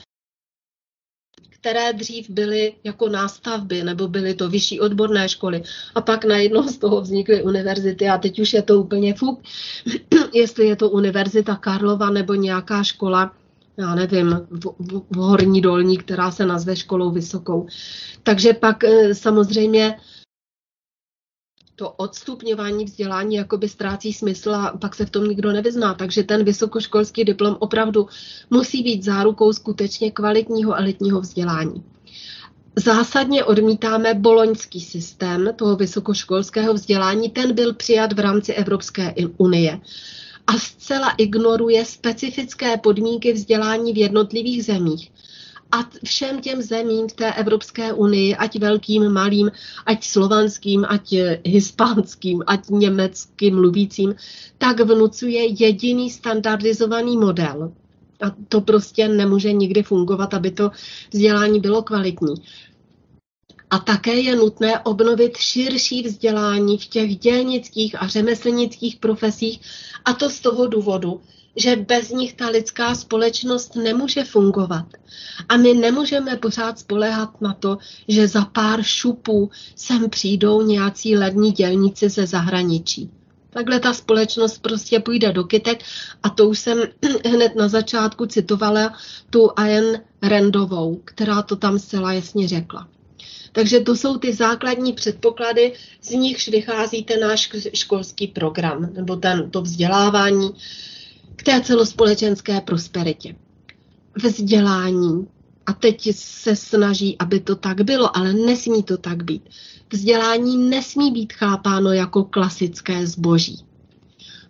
které dřív byly jako nástavby, nebo byly to vyšší odborné školy. A pak najednou z toho vznikly univerzity a teď už je to úplně fuk, jestli je to univerzita Karlova nebo nějaká škola, já nevím, v, v, v Horní Dolní, která se nazve školou vysokou. Takže pak eh, samozřejmě to odstupňování vzdělání jakoby ztrácí smysl a pak se v tom nikdo nevyzná. Takže ten vysokoškolský diplom opravdu musí být zárukou skutečně kvalitního elitního vzdělání. Zásadně odmítáme boloňský systém toho vysokoškolského vzdělání. Ten byl přijat v rámci Evropské unie a zcela ignoruje specifické podmínky vzdělání v jednotlivých zemích a všem těm zemím v té Evropské unii, ať velkým, malým, ať slovanským, ať hispánským, ať německým mluvícím, tak vnucuje jediný standardizovaný model. A to prostě nemůže nikdy fungovat, aby to vzdělání bylo kvalitní. A také je nutné obnovit širší vzdělání v těch dělnických a řemeslnických profesích, a to z toho důvodu, že bez nich ta lidská společnost nemůže fungovat. A my nemůžeme pořád spolehat na to, že za pár šupů sem přijdou nějací lední dělníci ze zahraničí. Takhle ta společnost prostě půjde do kytek a to už jsem hned na začátku citovala tu Ayn Randovou, která to tam zcela jasně řekla. Takže to jsou ty základní předpoklady, z nichž vychází ten náš školský program, nebo ten, to vzdělávání, k té celospolečenské prosperitě. Vzdělání, a teď se snaží, aby to tak bylo, ale nesmí to tak být. Vzdělání nesmí být chápáno jako klasické zboží.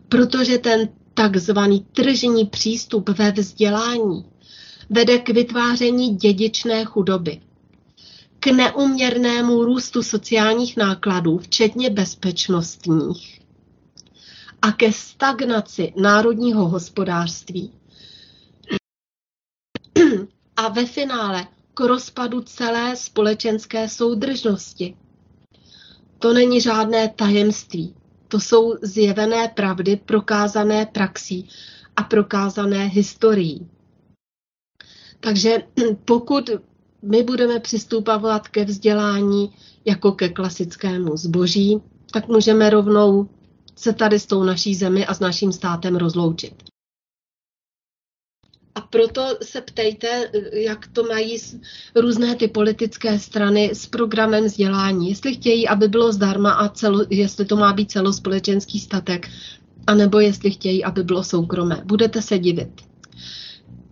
Protože ten takzvaný tržní přístup ve vzdělání vede k vytváření dědičné chudoby, k neuměrnému růstu sociálních nákladů, včetně bezpečnostních, a ke stagnaci národního hospodářství. A ve finále k rozpadu celé společenské soudržnosti. To není žádné tajemství. To jsou zjevené pravdy prokázané praxí a prokázané historií. Takže pokud my budeme přistupovat ke vzdělání jako ke klasickému zboží, tak můžeme rovnou se tady s tou naší zemi a s naším státem rozloučit. A proto se ptejte, jak to mají různé ty politické strany s programem vzdělání. Jestli chtějí, aby bylo zdarma a celo, jestli to má být celospolečenský statek, anebo jestli chtějí, aby bylo soukromé. Budete se divit.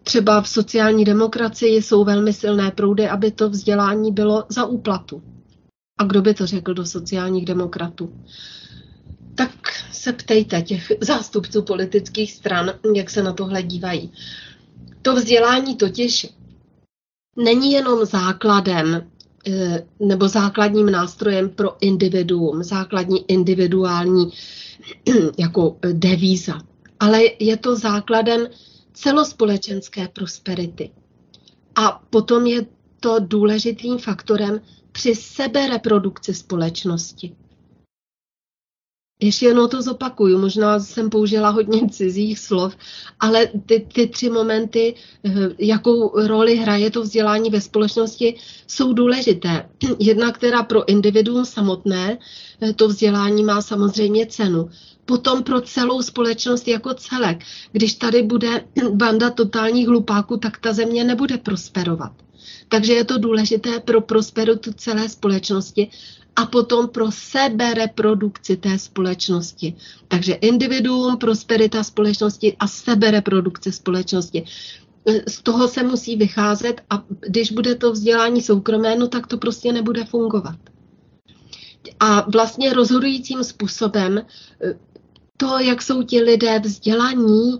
Třeba v sociální demokracii jsou velmi silné proudy, aby to vzdělání bylo za úplatu. A kdo by to řekl do sociálních demokratů? Tak se ptejte těch zástupců politických stran, jak se na tohle dívají. To vzdělání totiž není jenom základem eh, nebo základním nástrojem pro individuum, základní individuální jako devíza, ale je to základem celospolečenské prosperity. A potom je to důležitým faktorem při sebereprodukci společnosti. Ještě jednou to zopakuju, možná jsem použila hodně cizích slov, ale ty, ty tři momenty, eh, jakou roli hraje to vzdělání ve společnosti, jsou důležité. Jedna, která pro individuum samotné, eh, to vzdělání má samozřejmě cenu. Potom pro celou společnost jako celek. Když tady bude banda totálních hlupáků, tak ta země nebude prosperovat. Takže je to důležité pro prosperitu celé společnosti a potom pro sebe reprodukci té společnosti. Takže individuum, prosperita společnosti a sebe reprodukce společnosti. Z toho se musí vycházet a když bude to vzdělání soukromé, no tak to prostě nebude fungovat. A vlastně rozhodujícím způsobem to, jak jsou ti lidé vzdělaní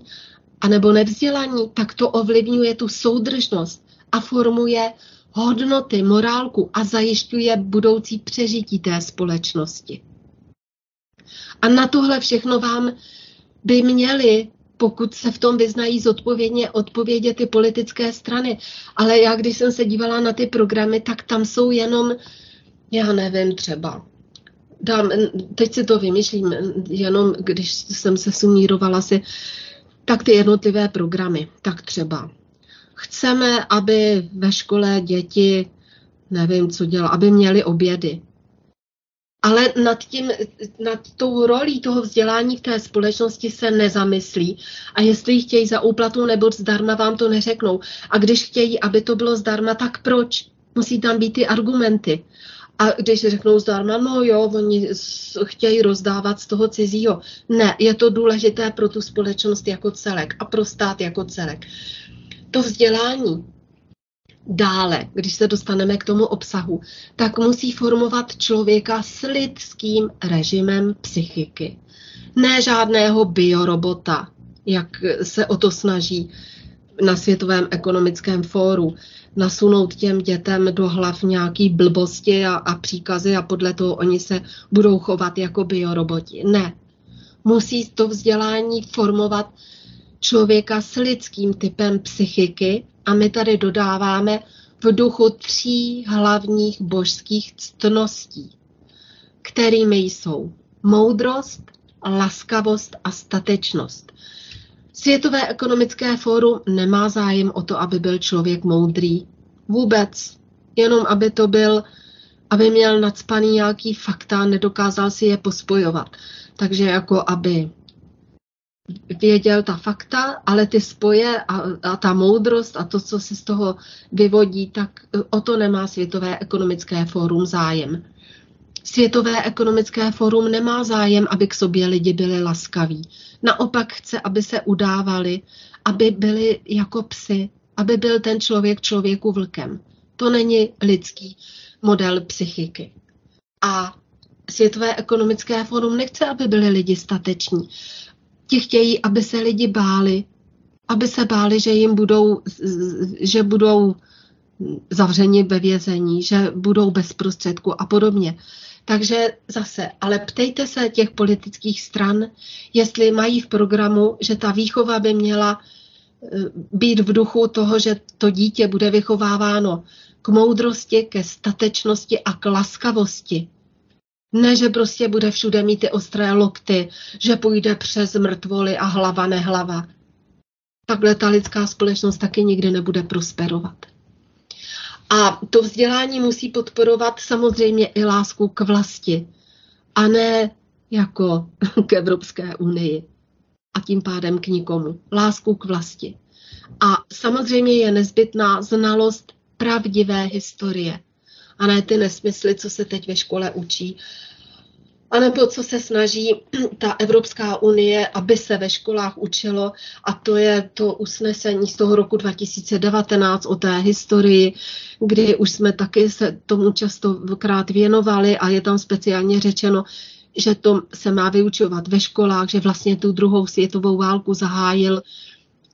anebo nevzdělaní, tak to ovlivňuje tu soudržnost a formuje hodnoty, morálku a zajišťuje budoucí přežití té společnosti. A na tohle všechno vám by měli, pokud se v tom vyznají zodpovědně, odpovědět ty politické strany. Ale já, když jsem se dívala na ty programy, tak tam jsou jenom, já nevím, třeba dám, teď si to vymýšlím, jenom když jsem se sumírovala si, tak ty jednotlivé programy, tak třeba Chceme, aby ve škole děti, nevím, co dělá, aby měli obědy. Ale nad, tím, nad tou rolí toho vzdělání v té společnosti se nezamyslí. A jestli chtějí za úplatu nebo zdarma, vám to neřeknou. A když chtějí, aby to bylo zdarma, tak proč? Musí tam být ty argumenty. A když řeknou zdarma, no jo, oni chtějí rozdávat z toho cizího. Ne, je to důležité pro tu společnost jako celek a pro stát jako celek to vzdělání dále, když se dostaneme k tomu obsahu, tak musí formovat člověka s lidským režimem psychiky. Ne žádného biorobota, jak se o to snaží na Světovém ekonomickém fóru, nasunout těm dětem do hlav nějaký blbosti a, a příkazy a podle toho oni se budou chovat jako bioroboti. Ne. Musí to vzdělání formovat člověka s lidským typem psychiky a my tady dodáváme v duchu tří hlavních božských ctností, kterými jsou moudrost, laskavost a statečnost. Světové ekonomické fórum nemá zájem o to, aby byl člověk moudrý. Vůbec. Jenom aby to byl, aby měl nadspaný nějaký fakta, nedokázal si je pospojovat. Takže jako aby věděl ta fakta, ale ty spoje a, a ta moudrost a to, co se z toho vyvodí, tak o to nemá Světové ekonomické fórum zájem. Světové ekonomické fórum nemá zájem, aby k sobě lidi byli laskaví. Naopak chce, aby se udávali, aby byli jako psy, aby byl ten člověk člověku vlkem. To není lidský model psychiky. A Světové ekonomické fórum nechce, aby byli lidi stateční ti chtějí, aby se lidi báli, aby se báli, že jim budou, že budou zavřeni ve vězení, že budou bez prostředku a podobně. Takže zase, ale ptejte se těch politických stran, jestli mají v programu, že ta výchova by měla eh, být v duchu toho, že to dítě bude vychováváno k moudrosti, ke statečnosti a k laskavosti. Ne, že prostě bude všude mít ty ostré lokty, že půjde přes mrtvoly a hlava nehlava. takhle ta lidská společnost taky nikdy nebude prosperovat. A to vzdělání musí podporovat samozřejmě i lásku k vlasti, a ne jako k Evropské unii a tím pádem k nikomu. Lásku k vlasti. A samozřejmě je nezbytná znalost pravdivé historie a ne ty nesmysly, co se teď ve škole učí. A nebo co se snaží ta Evropská unie, aby se ve školách učilo, a to je to usnesení z toho roku 2019 o té historii, kdy už jsme taky se tomu častokrát věnovali a je tam speciálně řečeno, že to se má vyučovat ve školách, že vlastně tu druhou světovou válku zahájil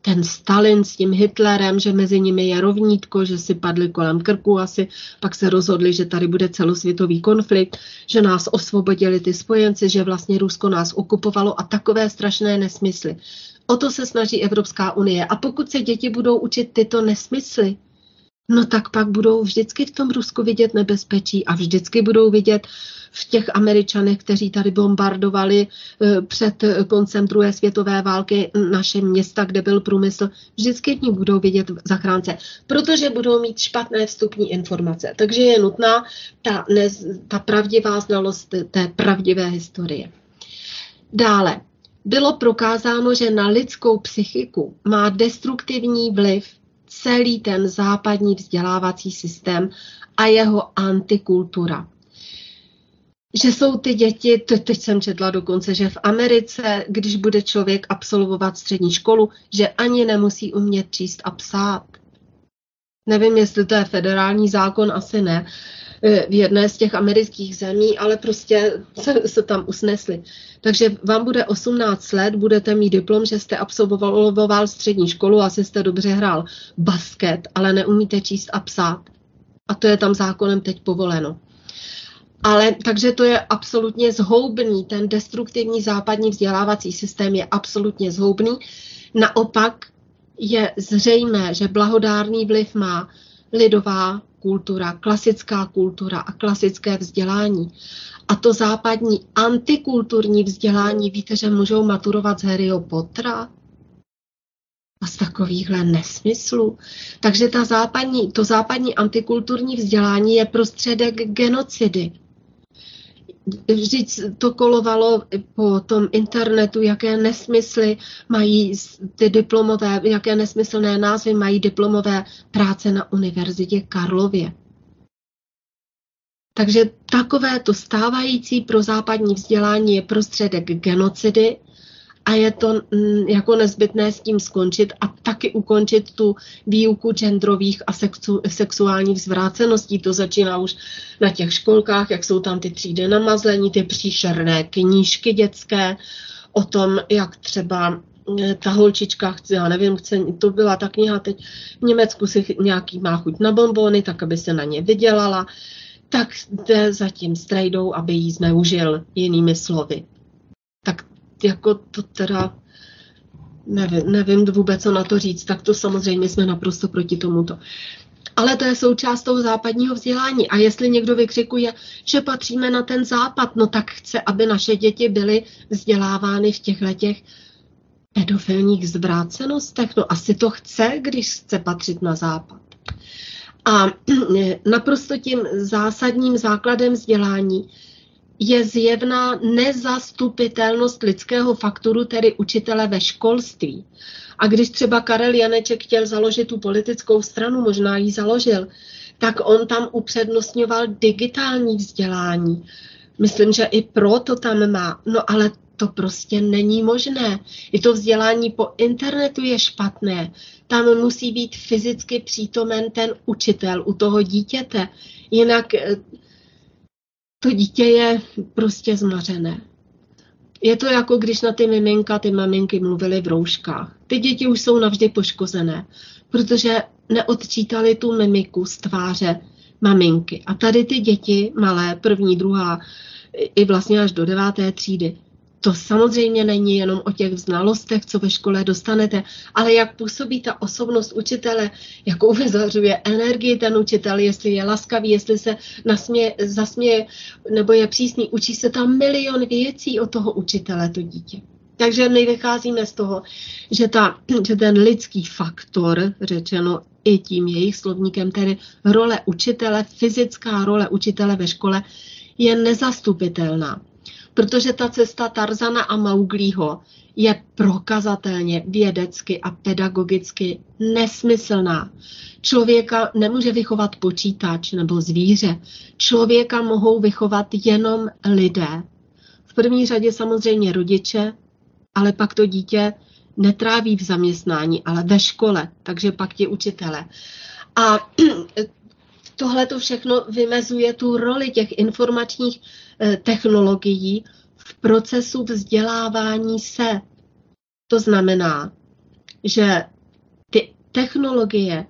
ten Stalin s tím Hitlerem, že mezi nimi je rovnítko, že si padli kolem krku asi, pak se rozhodli, že tady bude celosvětový konflikt, že nás osvobodili ty spojenci, že vlastně Rusko nás okupovalo a takové strašné nesmysly. O to se snaží Evropská unie. A pokud se děti budou učit tyto nesmysly, no tak pak budou vždycky v tom Rusku vidět nebezpečí a vždycky budou vidět v těch Američanech, kteří tady bombardovali eh, před koncem druhé světové války naše města, kde byl průmysl, vždycky v ní budou vidět zachránce, protože budou mít špatné vstupní informace. Takže je nutná ta, ne, ta pravdivá znalost té pravdivé historie. Dále, bylo prokázáno, že na lidskou psychiku má destruktivní vliv celý ten západní vzdělávací systém a jeho antikultura. Že jsou ty děti, teď jsem četla dokonce, že v Americe, když bude člověk absolvovat střední školu, že ani nemusí umět číst a psát. Nevím, jestli to je federální zákon, asi ne, e, v jedné z těch amerických zemí, ale prostě se, se tam usnesli. Takže vám bude 18 let, budete mít diplom, že jste absolvoval střední školu, asi jste dobře hrál basket, ale neumíte číst a psát. A to je tam zákonem teď povoleno. Ale takže to je absolutně zhoubný, ten destruktivní západní vzdělávací systém je absolutně zhoubný. Naopak je zřejmé, že blahodárný vliv má lidová kultura, klasická kultura a klasické vzdělání. A to západní antikulturní vzdělání, víte, že můžou maturovat z Harryho Pottera? A z takovýchhle nesmyslů. Takže ta západní, to západní antikulturní vzdělání je prostředek genocidy vždyť to kolovalo po tom internetu, jaké nesmysly mají ty diplomové, jaké nesmyslné názvy mají diplomové práce na Univerzitě Karlově. Takže takové to stávající pro západní vzdělání je prostředek genocidy a je to mm, jako nezbytné s tím skončit a taky ukončit tu výuku genderových a sexu, sexuálních zvráceností. To začíná už na těch školkách, jak jsou tam ty třídy namazlení, ty příšerné knížky dětské o tom, jak třeba eh, ta holčička chce, já nevím, chce, to byla ta kniha teď v Německu si nějaký má chuť na bombony, tak aby se na ně vydělala, tak jde za tím strejdou, aby jí zneužil jinými slovy. Jako to teda nevím, nevím vůbec, co na to říct, tak to samozřejmě jsme naprosto proti tomuto. Ale to je součást toho západního vzdělání. A jestli někdo vykřikuje, že patříme na ten západ, no tak chce, aby naše děti byly vzdělávány v těchto těch pedofilních zvrácenostech. No asi to chce, když chce patřit na západ. A naprosto tím zásadním základem vzdělání je zjevná nezastupitelnost lidského faktoru, tedy učitele ve školství. A když třeba Karel Janeček chtěl založit tu politickou stranu, možná ji založil, tak on tam upřednostňoval digitální vzdělání. Myslím, že i proto tam má. No ale to prostě není možné. I to vzdělání po internetu je špatné. Tam musí být fyzicky přítomen ten učitel u toho dítěte. Jinak eh, to dítě je prostě zmařené. Je to jako když na ty miminka, ty maminky mluvily v rouškách. Ty děti už jsou navždy poškozené, protože neodčítali tu mimiku z tváře maminky. A tady ty děti, malé, první, druhá, i vlastně až do deváté třídy, to samozřejmě není jenom o těch znalostech, co ve škole dostanete, ale jak působí ta osobnost učitele, jakou vyzařuje energii ten učitel, jestli je laskavý, jestli se nasměje, zasměje nebo je přísný. Učí se tam milion věcí od toho učitele, to dítě. Takže my vycházíme z toho, že, ta, že ten lidský faktor, řečeno i tím jejich slovníkem, tedy role učitele, fyzická role učitele ve škole, je nezastupitelná. Protože ta cesta Tarzana a Mauglího je prokazatelně vědecky a pedagogicky nesmyslná. Člověka nemůže vychovat počítač nebo zvíře. Člověka mohou vychovat jenom lidé. V první řadě samozřejmě rodiče, ale pak to dítě netráví v zaměstnání, ale ve škole, takže pak ti učitele. A tohle to všechno vymezuje tu roli těch informačních technologií v procesu vzdělávání se. To znamená, že ty technologie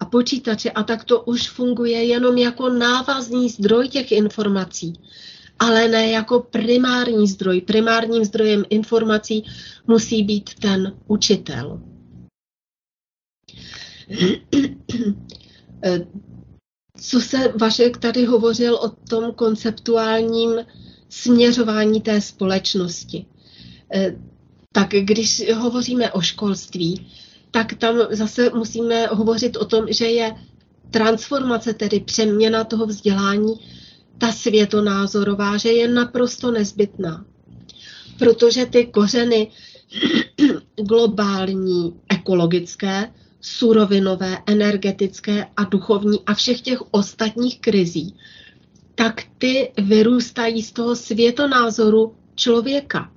a počítače a tak to už funguje jenom jako návazný zdroj těch informací ale ne jako primární zdroj. Primárním zdrojem informací musí být ten učitel. Co se Vašek tady hovořil o tom konceptuálním směřování té společnosti. Tak když hovoříme o školství, tak tam zase musíme hovořit o tom, že je transformace, tedy přeměna toho vzdělání, ta světonázorová, že je naprosto nezbytná. Protože ty kořeny globální, ekologické, surovinové, energetické a duchovní a všech těch ostatních krizí, tak ty vyrůstají z toho světonázoru člověka.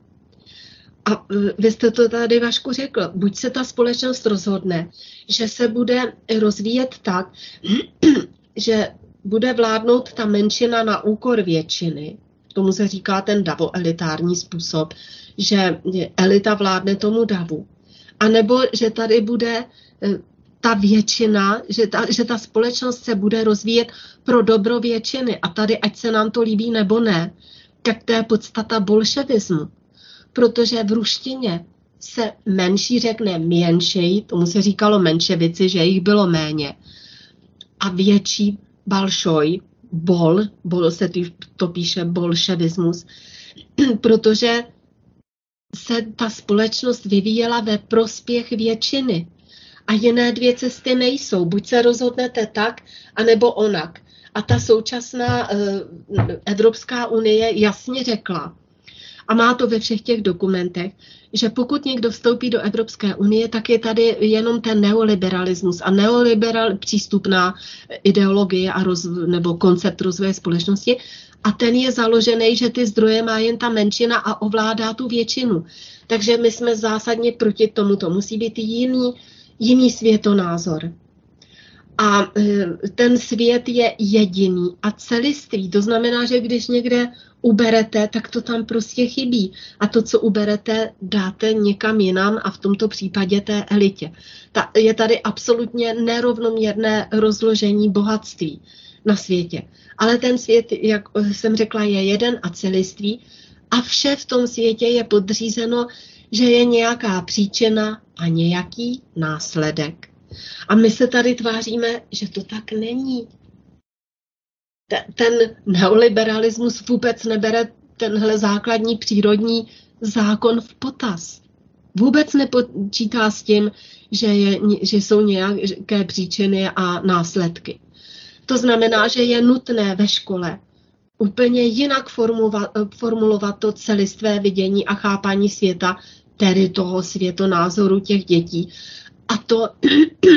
A vy jste to tady, Vašku, řekl, buď se ta společnost rozhodne, že se bude rozvíjet tak, že bude vládnout ta menšina na úkor většiny, tomu se říká ten davo-elitární způsob, že elita vládne tomu davu. A nebo že tady bude ta většina, že ta, že ta společnost se bude rozvíjet pro dobro většiny. A tady, ať se nám to líbí nebo ne, tak to je podstata bolševismu. Protože v ruštině se menší řekne menšej, tomu se říkalo menševici, že jich bylo méně. A větší balšoj, bol, bol se to píše bolševismus, protože se ta společnost vyvíjela ve prospěch většiny. A jiné dvě cesty nejsou. Buď se rozhodnete tak, anebo onak. A ta současná uh, Evropská unie jasně řekla, a má to ve všech těch dokumentech, že pokud někdo vstoupí do Evropské unie, tak je tady jenom ten neoliberalismus a neoliberal přístupná ideologie a roz, nebo koncept rozvoje společnosti a ten je založený, že ty zdroje má jen ta menšina a ovládá tu většinu. Takže my jsme zásadně proti tomu. To musí být jiný, jiný světonázor. A e, ten svět je jediný a celistvý. To znamená, že když někde uberete, tak to tam prostě chybí. A to, co uberete, dáte někam jinam a v tomto případě té elitě. Ta, je tady absolutně nerovnoměrné rozložení bohatství na světě. Ale ten svět, jak jsem řekla, je jeden a celistvý a vše v tom světě je podřízeno, že je nějaká příčina a nějaký následek. A my se tady tváříme, že to tak není. Ten neoliberalismus vůbec nebere tenhle základní přírodní zákon v potaz. Vůbec nepočítá s tím, že, je, že jsou nějaké příčiny a následky. To znamená, že je nutné ve škole úplně jinak formulovat, formulovat to celistvé vidění a chápání světa, tedy toho světonázoru těch dětí, a to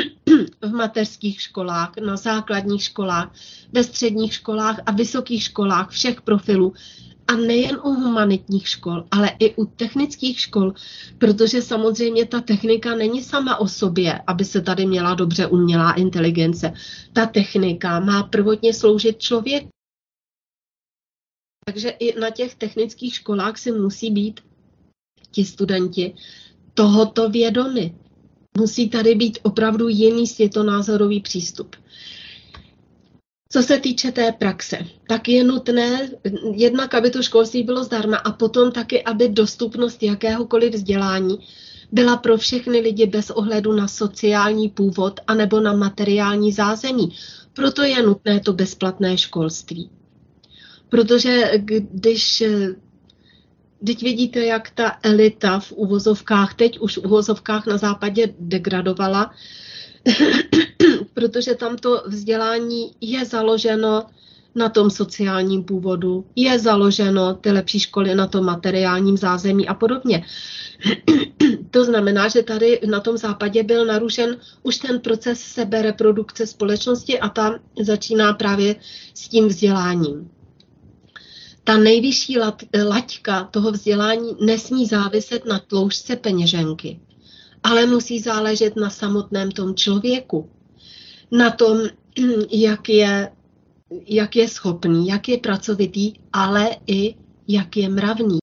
v mateřských školách, na základních školách, ve středních školách a vysokých školách všech profilů. A nejen u humanitních škol, ale i u technických škol, protože samozřejmě ta technika není sama o sobě, aby se tady měla dobře umělá inteligence. Ta technika má prvotně sloužit člověku. Takže i na těch technických školách si musí být ti studenti tohoto vědomi. Musí tady být opravdu jiný světonázorový přístup. Co se týče té praxe, tak je nutné jednak, aby to školství bylo zdarma a potom taky, aby dostupnost jakéhokoliv vzdělání byla pro všechny lidi bez ohledu na sociální původ anebo na materiální zázemí. Proto je nutné to bezplatné školství. Protože když Teď vidíte, jak ta elita v uvozovkách, teď už v uvozovkách na západě degradovala, protože tam to vzdělání je založeno na tom sociálním původu, je založeno ty lepší školy na tom materiálním zázemí a podobně. to znamená, že tady na tom západě byl narušen už ten proces sebereprodukce společnosti a ta začíná právě s tím vzděláním. Ta nejvyšší lat, laťka toho vzdělání nesmí záviset na tloušťce peněženky, ale musí záležet na samotném tom člověku, na tom, jak je jak je schopný, jak je pracovitý, ale i jak je mravný.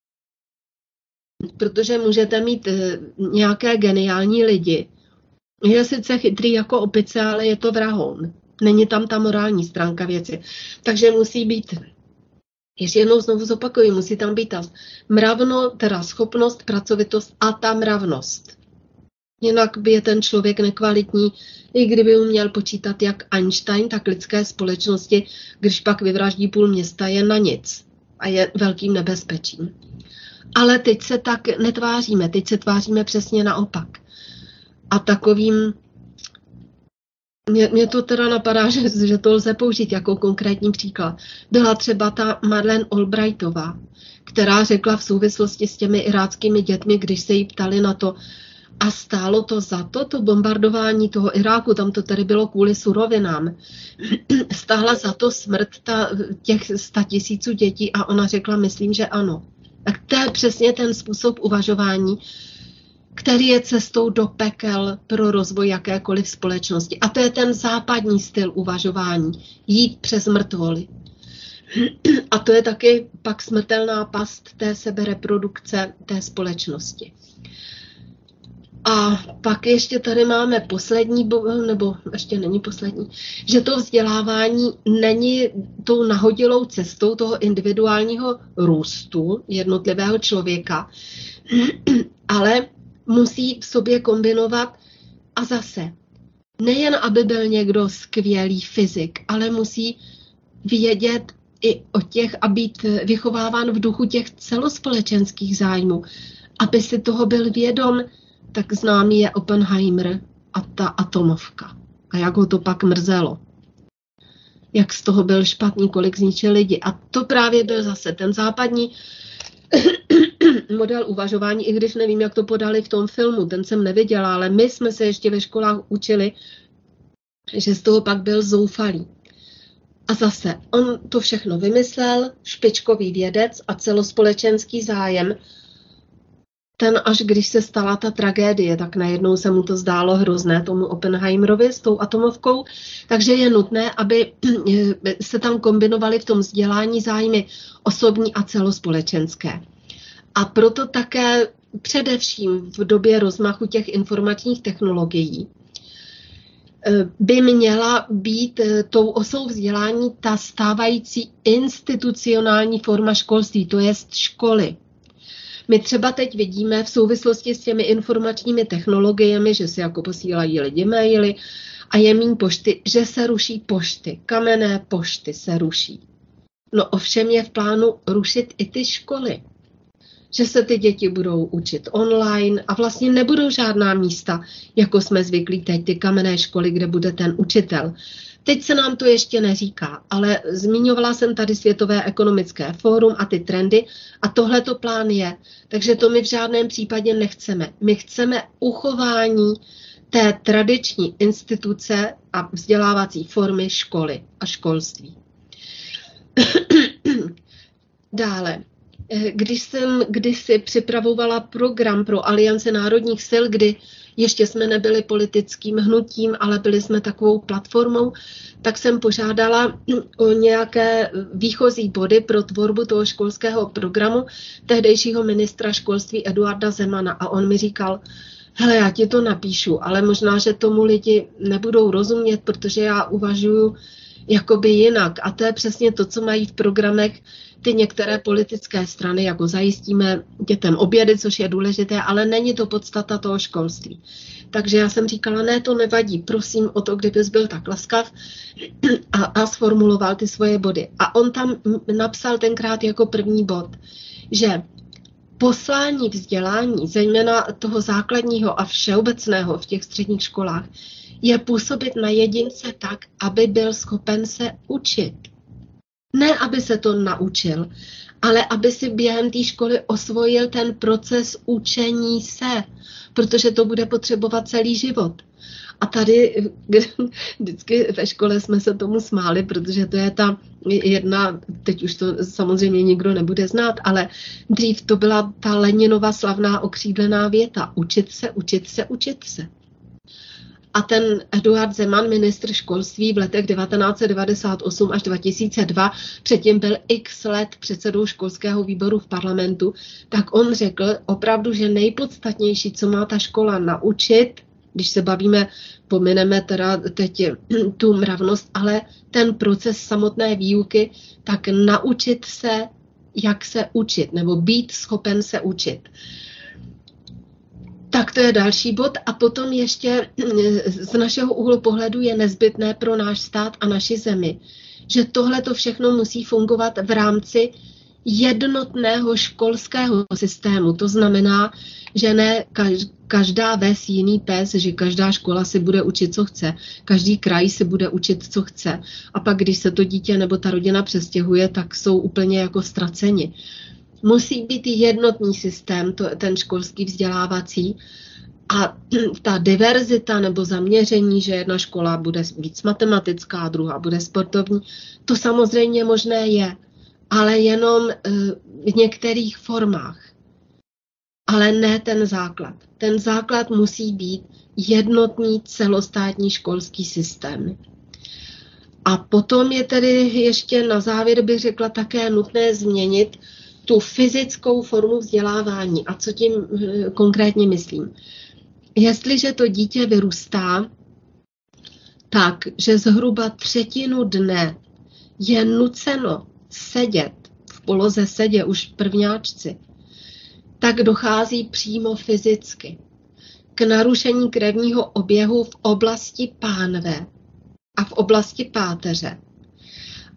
Protože můžete mít eh, nějaké geniální lidi. Je sice chytrý jako opice, ale je to vrahoun. Není tam ta morální stránka věci. Takže musí být, ještě jednou znovu zopakuju, musí tam být ta mravno, teda schopnost, pracovitost a ta mravnost. Jinak by je ten člověk nekvalitní, i kdyby uměl počítat jak Einstein, tak lidské společnosti, když pak vyvraždí půl města, je na nic a je velkým nebezpečím. Ale teď se tak netváříme, teď se tváříme přesně naopak. A takovým, mě, mě to teda napadá, že, že to lze použít jako konkrétní příklad, byla třeba ta Madeleine Albrightová, která řekla v souvislosti s těmi iráckými dětmi, když se jí ptali na to, a stálo to za to, to bombardování toho Iráku, tam to tady bylo kvůli surovinám. Stála za to smrt ta, těch tisíců dětí a ona řekla, myslím, že ano. Tak to je přesně ten způsob uvažování, který je cestou do pekel pro rozvoj jakékoliv společnosti. A to je ten západní styl uvažování. Jít přes mrtvoly. A to je taky pak smrtelná past té sebereprodukce té společnosti. A pak ještě tady máme poslední, nebo ještě není poslední, že to vzdělávání není tou nahodilou cestou toho individuálního růstu jednotlivého člověka, ale musí v sobě kombinovat a zase nejen, aby byl někdo skvělý fyzik, ale musí vědět i o těch a být vychováván v duchu těch celospolečenských zájmů, aby si toho byl vědom, tak známý je Oppenheimer a ta atomovka. A jak ho to pak mrzelo. Jak z toho byl špatný, kolik zničil lidi. A to právě byl zase ten západní model uvažování, i když nevím, jak to podali v tom filmu, ten jsem neviděla, ale my jsme se ještě ve školách učili, že z toho pak byl zoufalý. A zase, on to všechno vymyslel, špičkový vědec a celospolečenský zájem ten až když se stala ta tragédie, tak najednou se mu to zdálo hrozné tomu Oppenheimerovi s tou atomovkou, takže je nutné, aby se tam kombinovaly v tom vzdělání zájmy osobní a celospolečenské. A proto také především v době rozmachu těch informačních technologií eh, by měla být eh, tou osou vzdělání ta stávající institucionální forma školství, to je školy. My třeba teď vidíme v souvislosti s těmi informačními technologiemi, že se jako posílají lidi maily a je mín pošty, že se ruší pošty, kamenné pošty se ruší. No ovšem je v plánu rušit i ty školy. Že se ty děti budou učit online a vlastně nebudou žádná místa, jako jsme zvyklí teď, ty kamenné školy, kde bude ten učitel. Teď se nám to ještě neříká, ale zmiňovala jsem tady Světové ekonomické fórum a ty trendy a tohle to plán je. Takže to my v žádném případě nechceme. My chceme uchování té tradiční instituce a vzdělávací formy školy a školství. Dále, když jsem kdysi připravovala program pro Aliance národních sil, kdy ještě jsme nebyli politickým hnutím, ale byli jsme takovou platformou, tak jsem požádala o nějaké výchozí body pro tvorbu toho školského programu tehdejšího ministra školství Eduarda Zemana. A on mi říkal, hele, já ti to napíšu, ale možná, že tomu lidi nebudou rozumět, protože já uvažuju jakoby jinak. A to je přesně to, co mají v programech ty některé politické strany, jako zajistíme dětem obědy, což je důležité, ale není to podstata toho školství. Takže já jsem říkala, ne, to nevadí, prosím o to, kdybys byl tak laskav a, a sformuloval ty svoje body. A on tam napsal tenkrát jako první bod, že poslání vzdělání, zejména toho základního a všeobecného v těch středních školách, je působit na jedince tak, aby byl schopen se učit. Ne, aby se to naučil, ale aby si během té školy osvojil ten proces učení se, protože to bude potřebovat celý život. A tady vždycky ve škole jsme se tomu smáli, protože to je ta jedna, teď už to samozřejmě nikdo nebude znát, ale dřív to byla ta Leninova slavná okřídlená věta. Učit se, učit se, učit se. A ten Eduard Zeman, ministr školství v letech 1998 až 2002, předtím byl x let předsedou školského výboru v parlamentu, tak on řekl opravdu, že nejpodstatnější, co má ta škola naučit, když se bavíme, pomineme teda teď tu mravnost, ale ten proces samotné výuky, tak naučit se, jak se učit, nebo být schopen se učit. Tak to je další bod. A potom ještě z našeho úhlu pohledu je nezbytné pro náš stát a naši zemi, že tohle to všechno musí fungovat v rámci jednotného školského systému. To znamená, že ne každá ves jiný pes, že každá škola si bude učit, co chce, každý kraj si bude učit, co chce. A pak, když se to dítě nebo ta rodina přestěhuje, tak jsou úplně jako ztraceni. Musí být jednotný systém, to, ten školský vzdělávací, a ta diverzita nebo zaměření, že jedna škola bude víc matematická, druhá bude sportovní, to samozřejmě možné je, ale jenom eh, v některých formách. Ale ne ten základ. Ten základ musí být jednotný celostátní školský systém. A potom je tedy ještě na závěr bych řekla také nutné změnit tu fyzickou formu vzdělávání. A co tím eh, konkrétně myslím? Jestliže to dítě vyrůstá tak, že zhruba třetinu dne je nuceno sedět v poloze sedě už prvňáčci, tak dochází přímo fyzicky k narušení krevního oběhu v oblasti pánve a v oblasti páteře.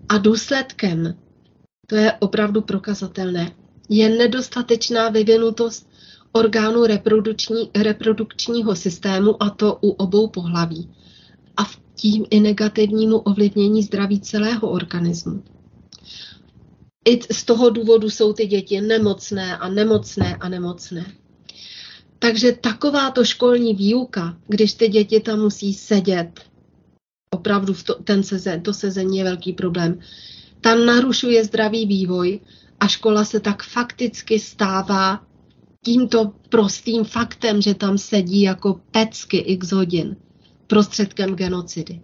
A důsledkem to je opravdu prokazatelné, je nedostatečná vyvinutost orgánů reprodukční, reprodukčního systému a to u obou pohlaví a v tím i negativnímu ovlivnění zdraví celého organismu. I z toho důvodu jsou ty děti nemocné a nemocné a nemocné. Takže takováto školní výuka, když ty děti tam musí sedět, opravdu v to, ten sezen, to sezení je velký problém, tam narušuje zdravý vývoj a škola se tak fakticky stává tímto prostým faktem, že tam sedí jako pecky x hodin prostředkem genocidy.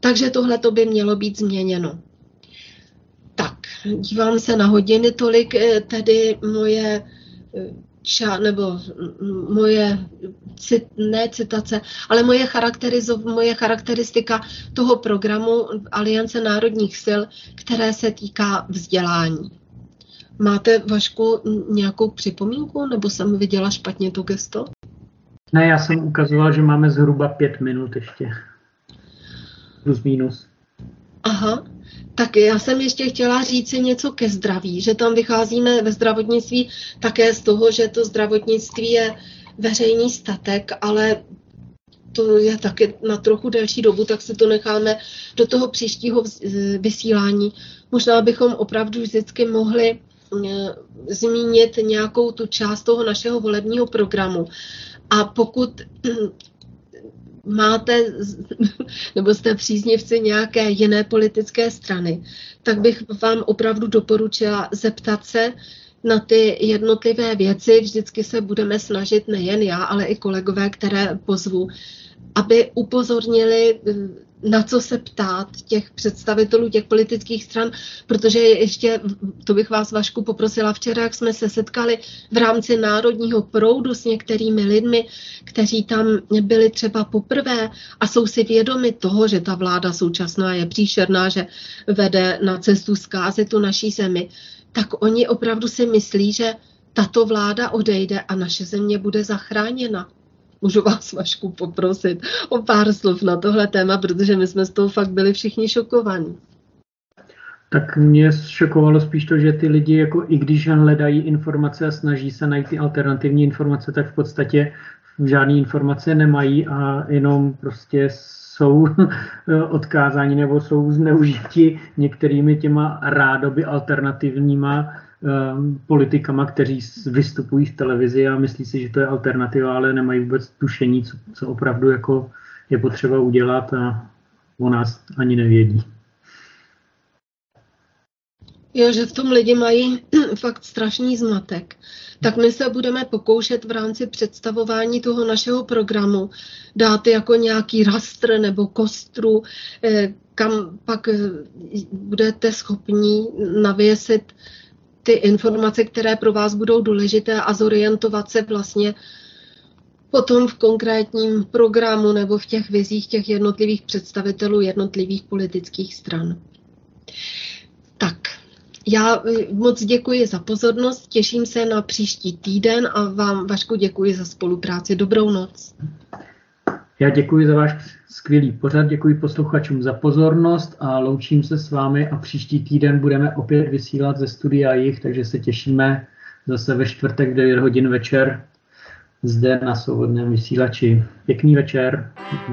Takže tohle to by mělo být změněno. Tak, dívám se na hodiny, tolik eh, tedy moje eh, ča, nebo moje cit, ne citace, ale moje, charakterizo, moje charakteristika toho programu Aliance národních sil, které se týká vzdělání. Máte, Vašku, nějakou připomínku, nebo jsem viděla špatně to gesto? Ne, já jsem ukazoval, že máme zhruba pět minut ještě. Plus minus. Aha, tak já jsem ještě chtěla říct si něco ke zdraví, že tam vycházíme ve zdravotnictví také z toho, že to zdravotnictví je veřejný statek, ale to je taky na trochu delší dobu, tak si to necháme do toho příštího vysílání. Možná bychom opravdu vždycky mohli eh, zmínit nějakou tu část toho našeho volebního programu. A pokud máte nebo jste příznivci nějaké jiné politické strany, tak bych vám opravdu doporučila zeptat se na ty jednotlivé věci. Vždycky se budeme snažit nejen já, ale i kolegové, které pozvu, aby upozornili na co se ptát těch představitelů těch politických stran, protože ještě, to bych vás Vašku poprosila, včera, jak jsme se setkali v rámci národního proudu s některými lidmi, kteří tam byli třeba poprvé a jsou si vědomi toho, že ta vláda současná je příšerná, že vede na cestu zkázy tu naší zemi, tak oni opravdu si myslí, že tato vláda odejde a naše země bude zachráněna. Můžu vás, Vašku, poprosit o pár slov na tohle téma, protože my jsme z toho fakt byli všichni šokovaní. Tak mě šokovalo spíš to, že ty lidi, jako i když hledají informace a snaží se najít ty alternativní informace, tak v podstatě žádné informace nemají a jenom prostě jsou odkázáni nebo jsou zneužiti některými těma rádoby alternativníma politikama, kteří vystupují v televizi a myslí si, že to je alternativa, ale nemají vůbec tušení, co, co opravdu jako je potřeba udělat a o nás ani nevědí. Jo, že v tom lidi mají fakt strašný zmatek. Tak my se budeme pokoušet v rámci představování toho našeho programu dát jako nějaký rastr nebo kostru, eh, kam pak eh, budete schopni navěsit ty informace, které pro vás budou důležité a zorientovat se vlastně potom v konkrétním programu nebo v těch vizích těch jednotlivých představitelů jednotlivých politických stran. Tak, já eh, moc děkuji za pozornost, těším se na příští týden a vám, Vašku, děkuji za spolupráci. Dobrou noc. Já děkuji za váš skvělý pořad, děkuji posluchačům za pozornost a loučím se s vámi a příští týden budeme opět vysílat ze studia jich, takže se těšíme zase ve čtvrtek v 9 hodin večer zde na svobodném vysílači. Pěkný večer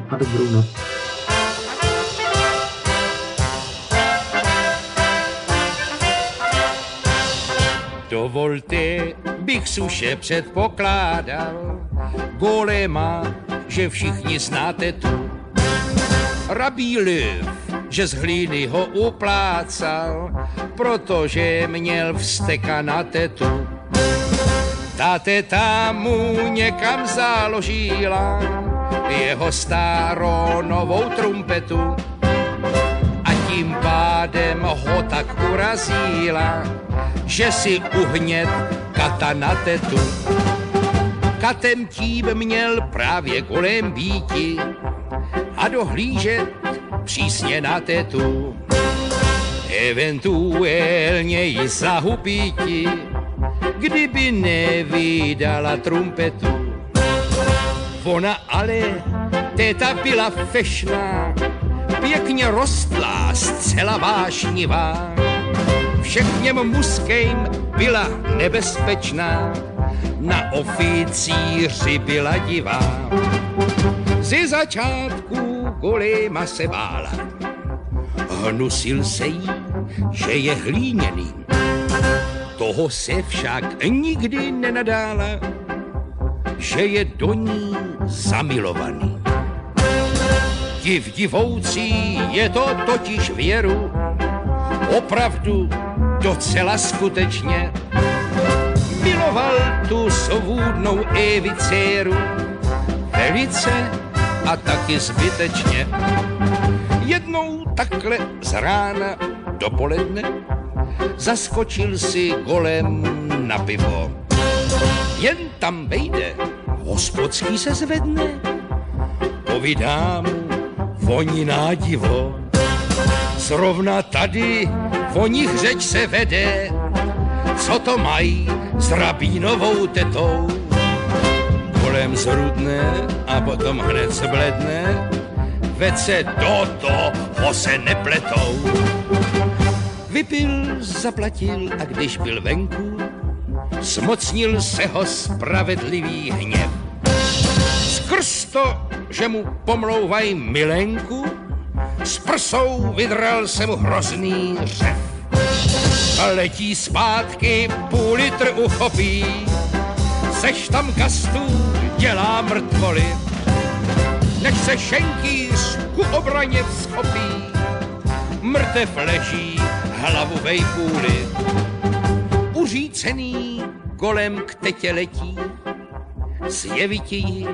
a dobrou noc. Dovolte, bych suše předpokládal, golema, že všichni znáte tu. Rabí liv, že z hlíny ho uplácal, protože měl vsteka na tetu. Ta teta mu někam založila jeho starou novou trumpetu a tím pádem ho tak urazila, že si uhnět kata na tetu. Katem tím měl právě kolem býti a dohlížet přísně na tetu. Eventuálně ji zahupíti, kdyby nevydala trumpetu. Ona ale, teta byla fešná, pěkně rostlá, zcela vášnivá všech muským byla nebezpečná, na oficíři byla divá. Ze začátku golema se bála, hnusil se jí, že je hlíněný. Toho se však nikdy nenadála, že je do ní zamilovaný. Div divoucí je to totiž věru, opravdu docela skutečně miloval tu svůdnou Evicéru velice a taky zbytečně. Jednou takhle z rána dopoledne zaskočil si golem na pivo. Jen tam vejde, hospodský se zvedne, povídá mu voní nádivo. Zrovna tady o nich řeč se vede, co to mají s rabínovou tetou. Kolem zrudne a potom hned zbledne, veď se do toho se nepletou. Vypil, zaplatil a když byl venku, smocnil se ho spravedlivý hněv. Skrz to, že mu pomlouvají milenku, s prsou vydral se mu hrozný řev. A letí zpátky, půl litr uchopí, seš tam kastů, dělá mrtvoly. Než se šenkýř ku obraně schopí, mrtev leží, hlavu vej půli. Uřícený golem k tetě letí, zjevití,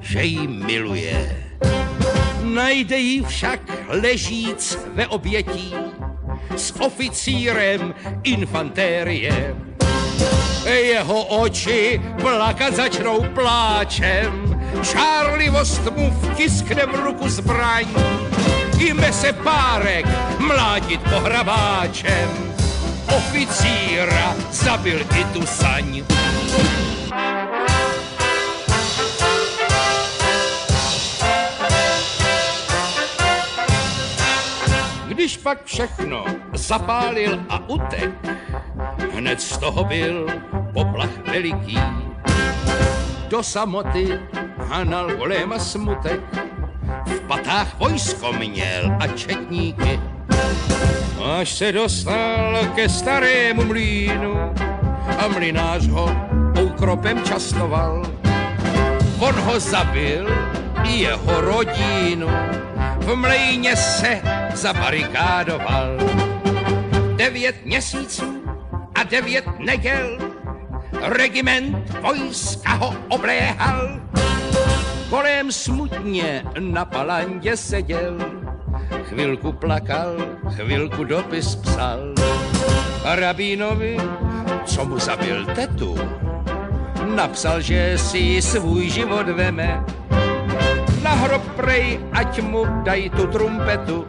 že jí miluje najde ji však ležíc ve obětí s oficírem infantérie. Jeho oči plakat začnou pláčem, šárlivost mu vtiskne v ruku zbraň. Jme se párek mlátit pohrabáčem, oficíra zabil i tu saň. Když pak všechno zapálil a utek, hned z toho byl poplach veliký. Do samoty hanal a smutek, v patách vojsko měl a četníky. Až se dostal ke starému mlínu a mlinář ho ukropem častoval. On ho zabil i jeho rodinu, v mlejně se zabarikádoval. Devět měsíců a devět neděl regiment vojska ho obléhal. Kolem smutně na palandě seděl, chvilku plakal, chvilku dopis psal. Rabínovi, co mu zabil tetu, napsal, že si svůj život veme. Hrob prej, ať mu dají tu trumpetu,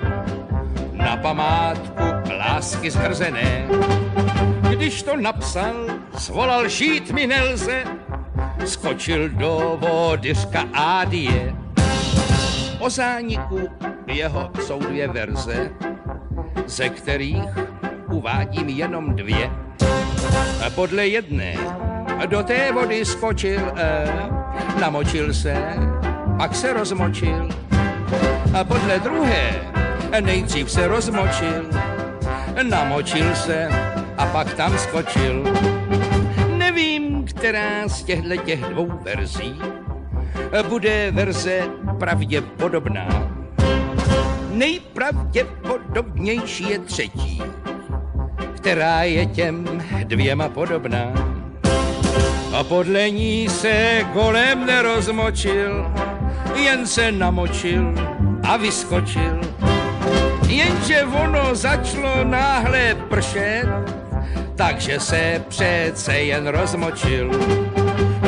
na památku lásky zhrzené. Když to napsal, svolal žít mi nelze, skočil do vody řka Ádie. O zániku jeho jsou dvě verze, ze kterých uvádím jenom dvě. Podle jedné do té vody skočil, eh, namočil se, pak se rozmočil. A podle druhé nejdřív se rozmočil, namočil se a pak tam skočil. Nevím, která z těchto těch dvou verzí bude verze pravděpodobná. Nejpravděpodobnější je třetí, která je těm dvěma podobná. A podle ní se golem nerozmočil, jen se namočil a vyskočil. Jenže ono začalo náhle pršet, takže se přece jen rozmočil.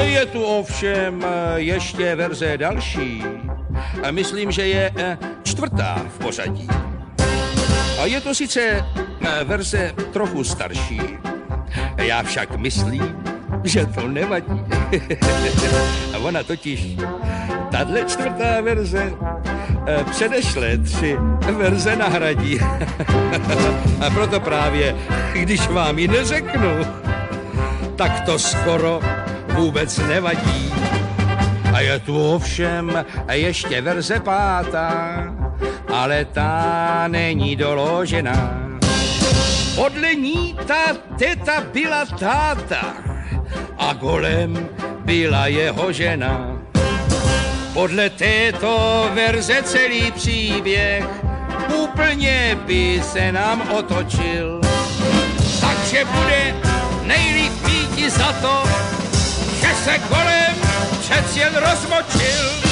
Je tu ovšem ještě verze další. Myslím, že je eh, čtvrtá v pořadí. A je to sice eh, verze trochu starší, já však myslím, že to nevadí. A ona totiž, tahle čtvrtá verze, eh, předešlé tři verze nahradí. A proto právě, když vám ji neřeknu, tak to skoro vůbec nevadí. A je tu ovšem ještě verze pátá, ale ta není doložená. Podle ní ta teta byla táta a golem byla jeho žena. Podle této verze celý příběh úplně by se nám otočil. Takže bude nejlíp za to, že se golem přec jen rozmočil.